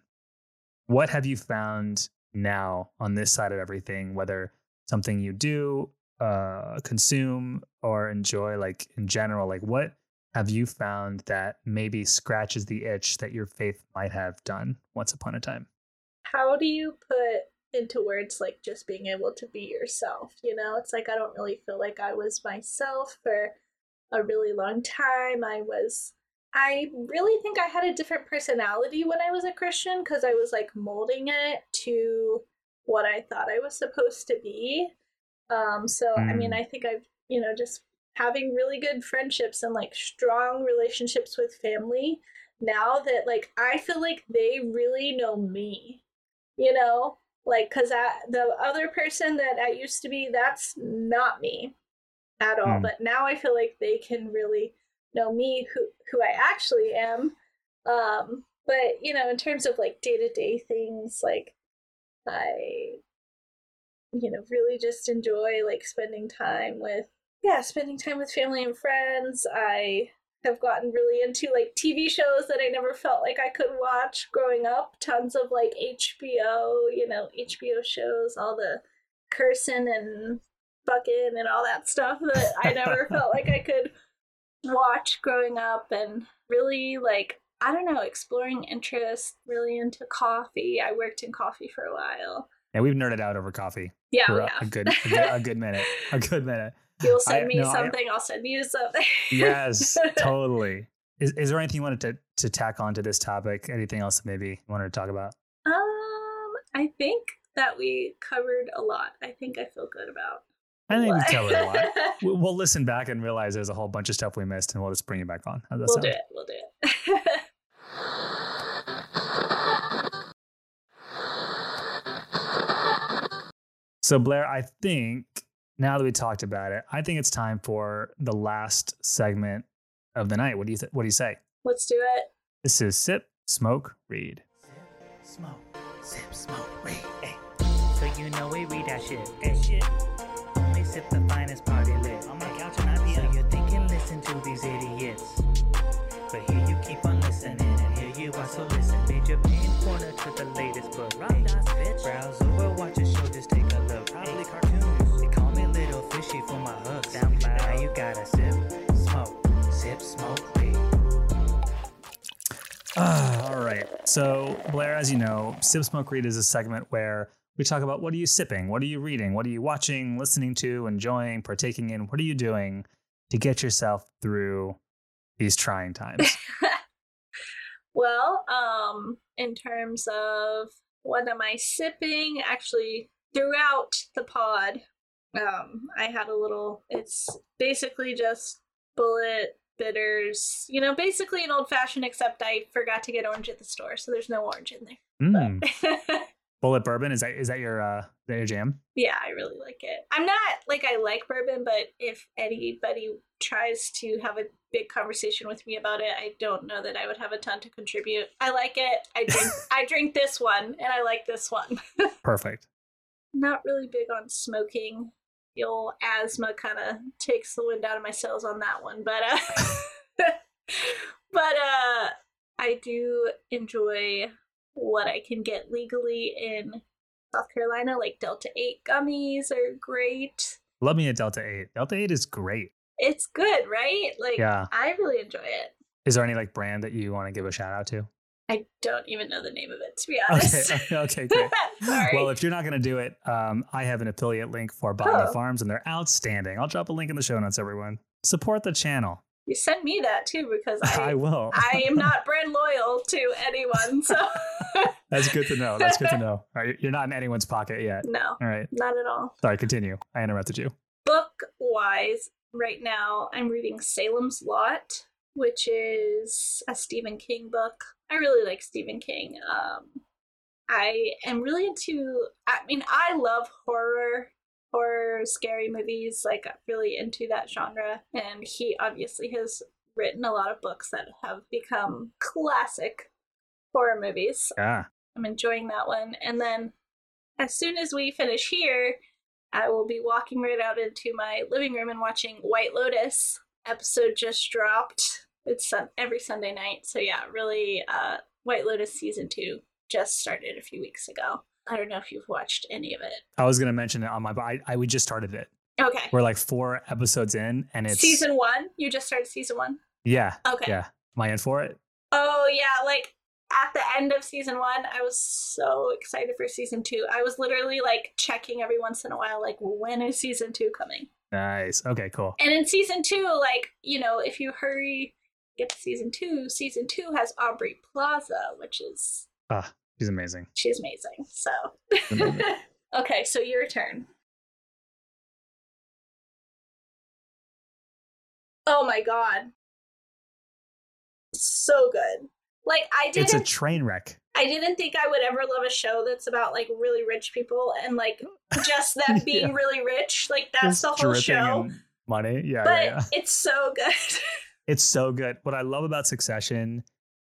What have you found now on this side of everything? Whether something you do uh, consume or enjoy, like in general? Like, what have you found that maybe scratches the itch that your faith might have done once upon a time? How do you put into words like just being able to be yourself? You know, it's like I don't really feel like I was myself for a really long time. I was I really think I had a different personality when I was a Christian because I was like molding it to what I thought I was supposed to be. Um, so mm. I mean, mm. I think I've you know just having really good friendships and like strong relationships with family now that like I feel like they really know me, you know, like because the other person that I used to be, that's not me at all. Mm. But now I feel like they can really know me, who who I actually am. Um, but you know, in terms of like day to day things, like I you know, really just enjoy like spending time with, yeah, spending time with family and friends. I have gotten really into like TV shows that I never felt like I could watch growing up. Tons of like HBO, you know, HBO shows, all the cursing and fucking and all that stuff that I never felt like I could watch growing up and really like I don't know, exploring interest, really into coffee. I worked in coffee for a while. Yeah, we've nerded out over coffee. Yeah, for a, a, good, a good, a good minute, a good minute. You'll send I, me no, something. I, will send you something. yes, totally. Is, is there anything you wanted to, to tack on to this topic? Anything else that maybe you wanted to talk about? Um, I think that we covered a lot. I think I feel good about. I think we covered a lot. we'll listen back and realize there's a whole bunch of stuff we missed, and we'll just bring you back on. we'll sound? do it. We'll do it. So, Blair, I think now that we talked about it, I think it's time for the last segment of the night. What do you th- What do you say? Let's do it. This is sip, smoke, read. Sip, smoke, sip, smoke, read. Hey. So you know we read that shit. That shit. Only sip the finest party lit. On my couch and I So you're thinking, listen to these idiots. But here you keep on listening, Uh, all right. So, Blair, as you know, Sip Smoke Read is a segment where we talk about what are you sipping? What are you reading? What are you watching, listening to, enjoying, partaking in? What are you doing to get yourself through these trying times? well, um, in terms of what am I sipping? Actually, throughout the pod, um, I had a little. It's basically just Bulleit bitters. You know, basically an old fashioned, except I forgot to get orange at the store, so there's no orange in there. Mm. Bulleit bourbon is that is that your uh that your jam? Yeah, I really like it. I'm not like I like bourbon, but if anybody tries to have a big conversation with me about it, I don't know that I would have a ton to contribute. I like it. I drink I drink this one and I like this one. Perfect not really big on smoking. The old asthma kind of takes the wind out of my sails on that one, but uh, but uh, I do enjoy what I can get legally in South Carolina. Like Delta Eight gummies are great. Love me a Delta Eight. Delta Eight is great. It's good, right? Like, yeah, I really enjoy it. Is there any like brand that you want to give a shout out to? I don't even know the name of it to be honest. Okay, okay, great. well, if you're not going to do it, um, I have an affiliate link for Botany oh. Farms, and they're outstanding. I'll drop a link in the show notes, everyone. support the channel. You send me that too because I I will. I am not brand loyal to anyone, so That's good to know. That's good to know. All right, you're not in anyone's pocket yet. no, All right. not at all. Sorry, continue. I interrupted you. Book wise, right now I'm reading Salem's Lot, which is a Stephen King book. I really like Stephen King. Um, I am really into. I mean, I love horror, horror, scary movies. Like, I'm really into that genre. And he obviously has written a lot of books that have become classic horror movies. Yeah. I'm enjoying that one. And then as soon as we finish here, I will be walking right out into my living room and watching White Lotus. Episode just dropped. It's every Sunday night. So yeah, really uh White Lotus season 2 just started a few weeks ago. I don't know if you've watched any of it. I was gonna mention it on my. I, I we just started it. Okay. We're like four episodes in, and it's season 1? You just started season 1? Yeah. Okay. Yeah. Am I in for it? Oh yeah, like at the end of season one, I was so excited for season two. I was literally like checking every once in a while, like when is season two coming? Nice. Okay. Cool. And in season two, like you know, if you hurry get to season two, season two has Aubrey Plaza, which is Ah, she's amazing. she's amazing. So Amazing. okay, so your turn. Oh my god. So good. Like I didn't It's a train wreck. I didn't think I would ever love a show that's about like really rich people and like just them being Yeah. really rich. Like that's Just the whole show. Money. Yeah. but yeah, yeah. it's so good. It's so good. What I love about Succession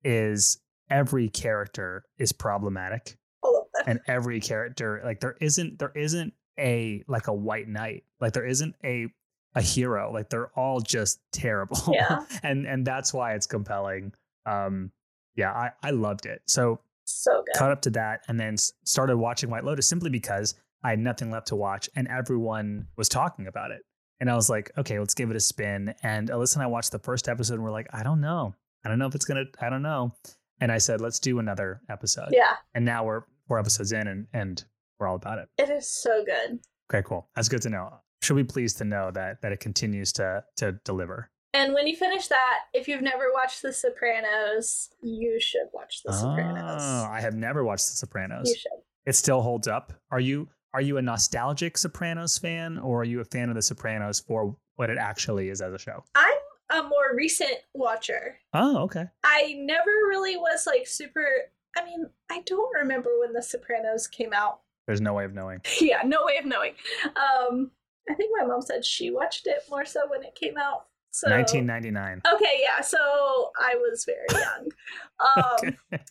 is every character is problematic. All of them. and every character like there isn't there isn't a like a white knight like there isn't a a hero like they're all just terrible Yeah. and and that's why it's compelling um yeah i i loved it so so good. caught up to that and then started watching white lotus simply because i had nothing left to watch and everyone was talking about it and i was like okay let's give it a spin. And alyssa and i watched the first episode and we're like i don't know. I don't know if it's gonna i don't know. And i said let's do another episode. Yeah. and now we're four episodes in and and we're all about it. It is so good. okay cool. That's good to know. Should be pleased to know that that it continues to to deliver. And when you finish that, if you've never watched The Sopranos, you should watch The Sopranos. oh i have never watched the sopranos. You should. it still holds up? Are you are you a nostalgic sopranos fan or are you a fan of the sopranos for what it actually is as a show I'm a more recent watcher. oh okay I never really was like super. I mean, I don't remember when The Sopranos came out. there's no way of knowing yeah, no way of knowing. Um, I think my mom said she watched it more so when it came out. So 1999 Okay, yeah. So I was very young. Um,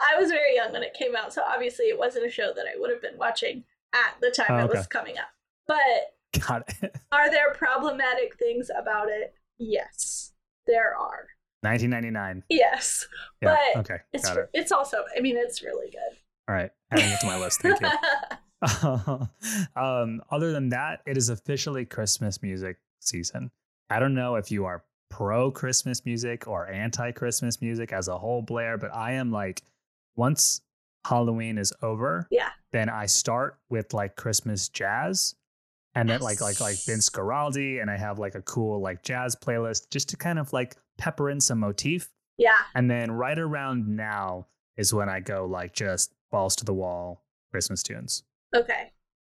I was very young when it came out, so obviously it wasn't a show that I would have been watching at the time Oh, it was coming up. But got it are there problematic things about it? Yes, there are. 1999 Yes, yeah but okay it's it it's also. I mean, it's really good. all right adding it to my list thank you um, other than that, it is officially Christmas music season. I don't know if you are pro Christmas music or anti Christmas music as a whole, Blair, but I am like, once Halloween is over, yeah, then I start with like Christmas jazz. And then like like like Vince Guaraldi, and I have like a cool like jazz playlist just to kind of like pepper in some motif. yeah. And then right around now is when I go like just balls to the wall Christmas tunes. Okay.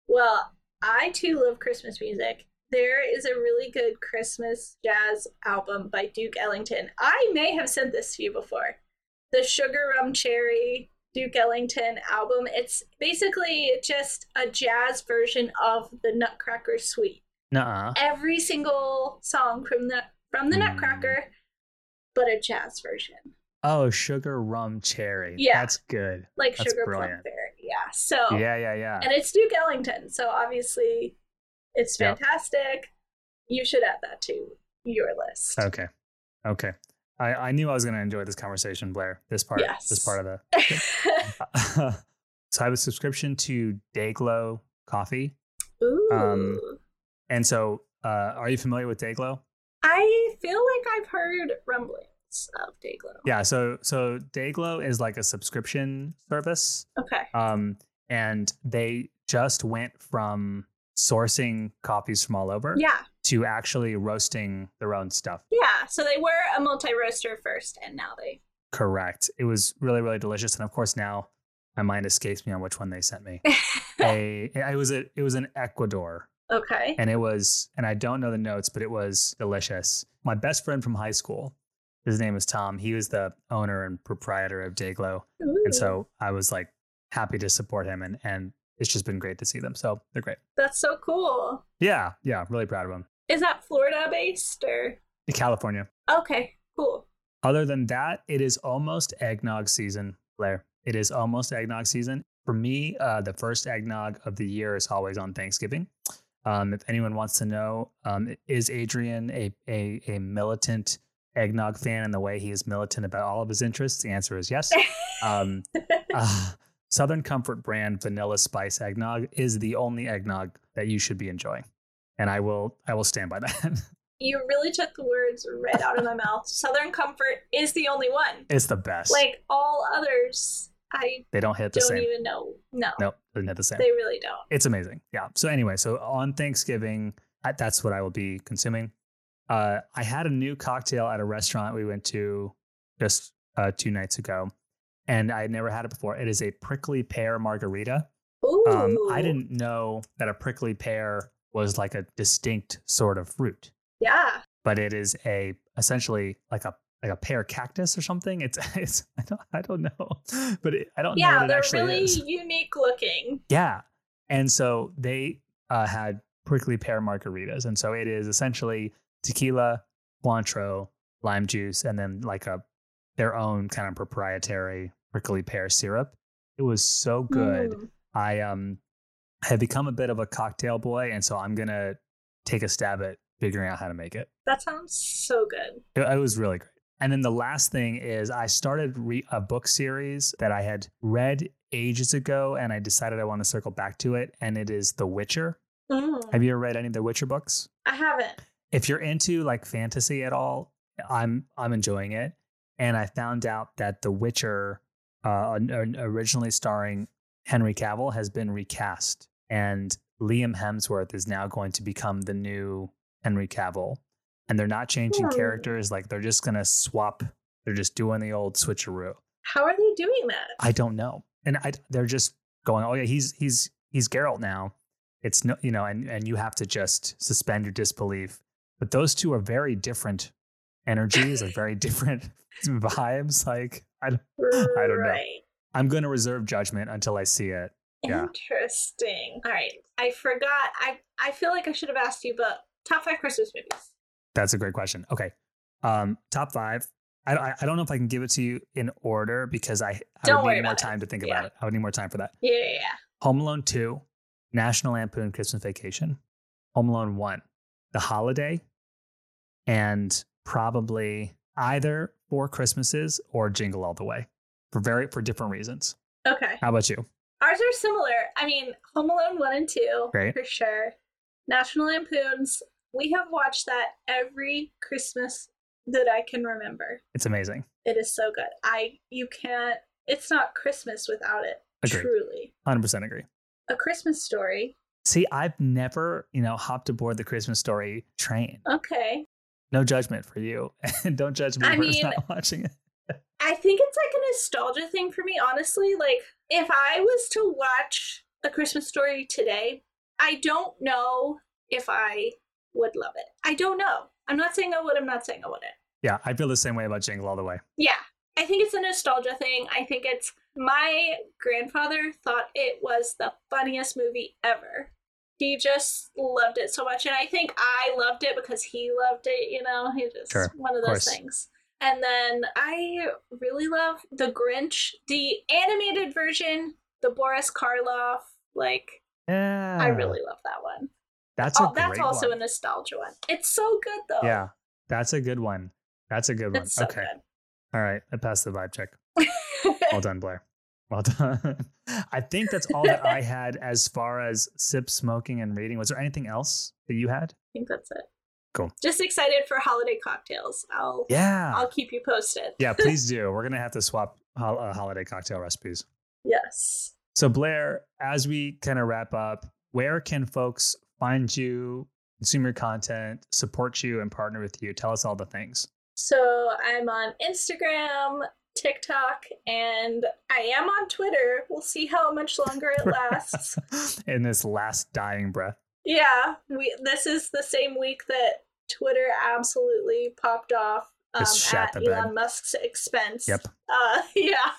Well, I too love Christmas music. There is a really good Christmas jazz album by Duke Ellington. I may have sent this to you before. The Sugar Rum Cherry Duke Ellington album. It's basically just a jazz version of the Nutcracker Suite. Nuh-uh. Every single song from the from the Hmm. Nutcracker, but a jazz version. Oh, sugar rum cherry. Yeah. That's good. Like That's Sugar brilliant. Plum Fairy. Yeah. So Yeah, yeah, yeah. and it's Duke Ellington, so obviously it's Yep. fantastic. You should add that to your list. Okay. Okay. I, I knew I was going to enjoy this conversation, Blair. This part, this part of the. so I have a subscription to Dayglow Coffee, Ooh. Um, and so uh, are you familiar with Dayglow? I feel like I've heard rumblings of Dayglow. Yeah. So so Dayglow is like a subscription service, Okay. um, and they just went from sourcing coffees from all over, Yeah. To actually roasting their own stuff. Yeah, so they were a multi roaster first, and now they. Correct. It was really, really delicious. And of course, now my mind escapes me on which one they sent me. a, it was a, it was in Ecuador. Okay. And it was, and I don't know the notes, but it was delicious. My best friend from high school, his name is Tom. He was the owner and proprietor of Dayglow. Ooh. And so I was like happy to support him and, and it's just been great to see them. So they're great. That's so cool. Yeah. Yeah. Really proud of them. Is that Florida based or? California. Okay, cool. Other than that, it is almost eggnog season, Blair. It is almost eggnog season. For me, uh, the first eggnog of the year is always on Thanksgiving. Um, if anyone wants to know, um, is Adrian a, a, a militant eggnog fan in the way he is militant about all of his interests? The answer is yes. Um, uh, Southern Comfort brand vanilla spice eggnog is the only eggnog that you should be enjoying, and I will I will stand by that. You really took the words right out of my mouth. Southern Comfort is the only one. it's the best. Like all others, I they don't hit the don't same. even know. No, Nope, doesn't hit the same. they really don't. It's amazing. Yeah. So anyway, so on Thanksgiving, that's what I will be consuming. Uh, I had a new cocktail at a restaurant we went to just uh, two nights ago, and I had never had it before. It is a prickly pear margarita. Ooh. Um, I didn't know that a prickly pear was like a distinct sort of fruit, Yeah. but it is a essentially like a like a pear cactus or something. It's it's I don't I don't know, but it, I don't know Yeah, they're really is. unique looking. Yeah. And so they uh, had prickly pear margaritas. And so it is essentially tequila, Cointreau, lime juice, and then like a their own kind of proprietary prickly pear syrup. It was so good. Mm. I um have become a bit of a cocktail boy, and so I'm gonna take a stab at figuring out how to make it. That sounds so good. It, it was really great. And then the last thing is I started re- a book series that I had read ages ago, and I decided I want to circle back to it. And it is The Witcher. Mm. Have you ever read any of the Witcher books? I haven't. If you're into like fantasy at all, I'm I'm enjoying it. And I found out that The Witcher, uh, originally starring Henry Cavill, has been recast, and Liam Hemsworth is now going to become the new Henry Cavill. And they're not changing Hmm. characters; like they're just gonna swap. They're just doing the old switcheroo. How are they doing that? I don't know. And I, they're just going, oh yeah, he's he's he's Geralt now. It's no, you know, and and you have to just suspend your disbelief. But those two are very different energies, like very different vibes. Like I, don't- I don't know. I'm going to reserve judgment until I see it. Yeah. Interesting. All right. I forgot. I I feel like I should have asked you, but top five Christmas movies. That's a great question. Okay, um, top five. I, I don't know if I can give it to you in order because I, I Don't would need more about it. time to think Yeah. about it. I would need more time for that. Yeah, yeah, yeah. Home Alone 2, National Lampoon Christmas Vacation, Home Alone 1, The Holiday, and probably either Four Christmases or Jingle All the Way for very for different reasons. Okay. How about you? Ours are similar. I mean, Home Alone 1 and 2, Great. for sure. National Lampoons, we have watched that every Christmas that I can remember. It's amazing. It is so good. I you can't it's not Christmas without it. Agreed. Truly. 100% agree. A Christmas story. See, I've never, you know, hopped aboard the Christmas story train. Okay. No judgment for you. And don't judge me I for mean- not watching it. I think it's like a nostalgia thing for me, honestly. Like, if I was to watch A Christmas Story today, I don't know if I would love it. I don't know. I'm not saying I would, I'm not saying I wouldn't. Yeah, I feel the same way about Jingle All the Way. Yeah, I think it's a nostalgia thing. I think it's my grandfather thought it was the funniest movie ever. He just loved it so much, and I think I loved it because he loved it. You know, he just Sure, one of of those course. things. And then I really love The Grinch, the animated version, the Boris Karloff. Like, Yeah. I really love that one. That's oh, a Oh, that's also one. a nostalgia one. It's so good though. Yeah, that's a good one. That's a good one. So okay. All right. I passed the vibe check. Well done, Blair. Well done. I think that's all that I had as far as sip smoking and reading. Was there anything else that you had? I think that's it. Cool. Just excited for holiday cocktails. I'll Yeah. I'll keep you posted. Yeah, please do. We're going to have to swap hol- uh, holiday cocktail recipes. yes. So, Blair, as we kind of wrap up, where can folks find you consume your content, support you, and partner with you? Tell us all the things. So I'm on Instagram, TikTok, and I am on Twitter. We'll see how much longer it lasts. In this last dying breath. yeah, we this is the same week that Twitter absolutely popped off um, at Elon bed. Musk's expense. Yep. Uh, yeah.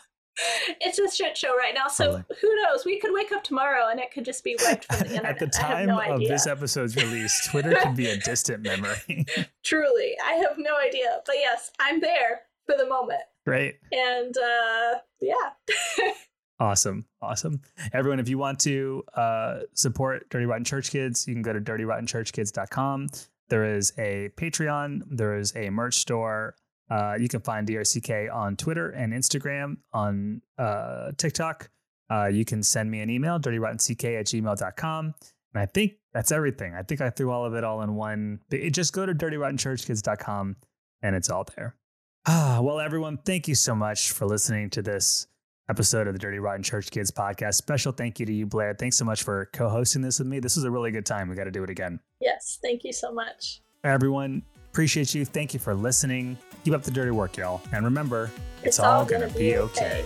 It's a shit show right now. So Totally. who knows? We could wake up tomorrow and it could just be wiped from the internet. At the time no of this episode's release, Twitter could be a distant memory. Truly, I have no idea. But yes, I'm there for the moment. Great. And uh, yeah. Awesome. Awesome. Everyone, if you want to uh, support Dirty Rotten Church Kids, you can go to dirtyrottenchurchkids.com. There is a Patreon, there is a merch store. Uh, you can find DRCK on Twitter and Instagram, on uh, TikTok. Uh, you can send me an email, dirtyrottenck at gmail.com. And I think that's everything. I think I threw all of it all in one. But Just go to dirtyrottenchurchkids.com and it's all there. Ah, well, everyone, thank you so much for listening to this episode of the Dirty Rotten Church Kids podcast. Special thank you to you, Blair. Thanks so much for co hosting this with me. This was a really good time. We got to do it again. yes, thank you so much. Everyone, appreciate you. Thank you for listening. Keep up the dirty work, y'all. And remember, it's, It's all, all going to gonna be be okay.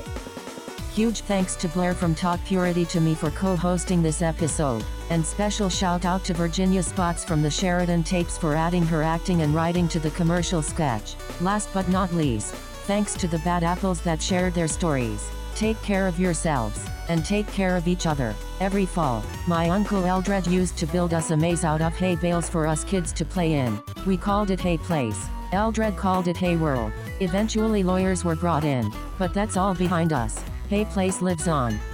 Huge thanks to Blair from Talk Purity to me for co hosting this episode, and special shout out to Virginia Spots from the Sheridan Tapes for adding her acting and writing to the commercial sketch. Last but not least, thanks to the bad apples that shared their stories. Take care of yourselves, and take care of each other. Every fall, my uncle Eldred used to build us a maze out of hay bales for us kids to play in. We called it Hay Place. Eldred called it Hay World. Eventually, lawyers were brought in, but that's all behind us. Hay Place lives on.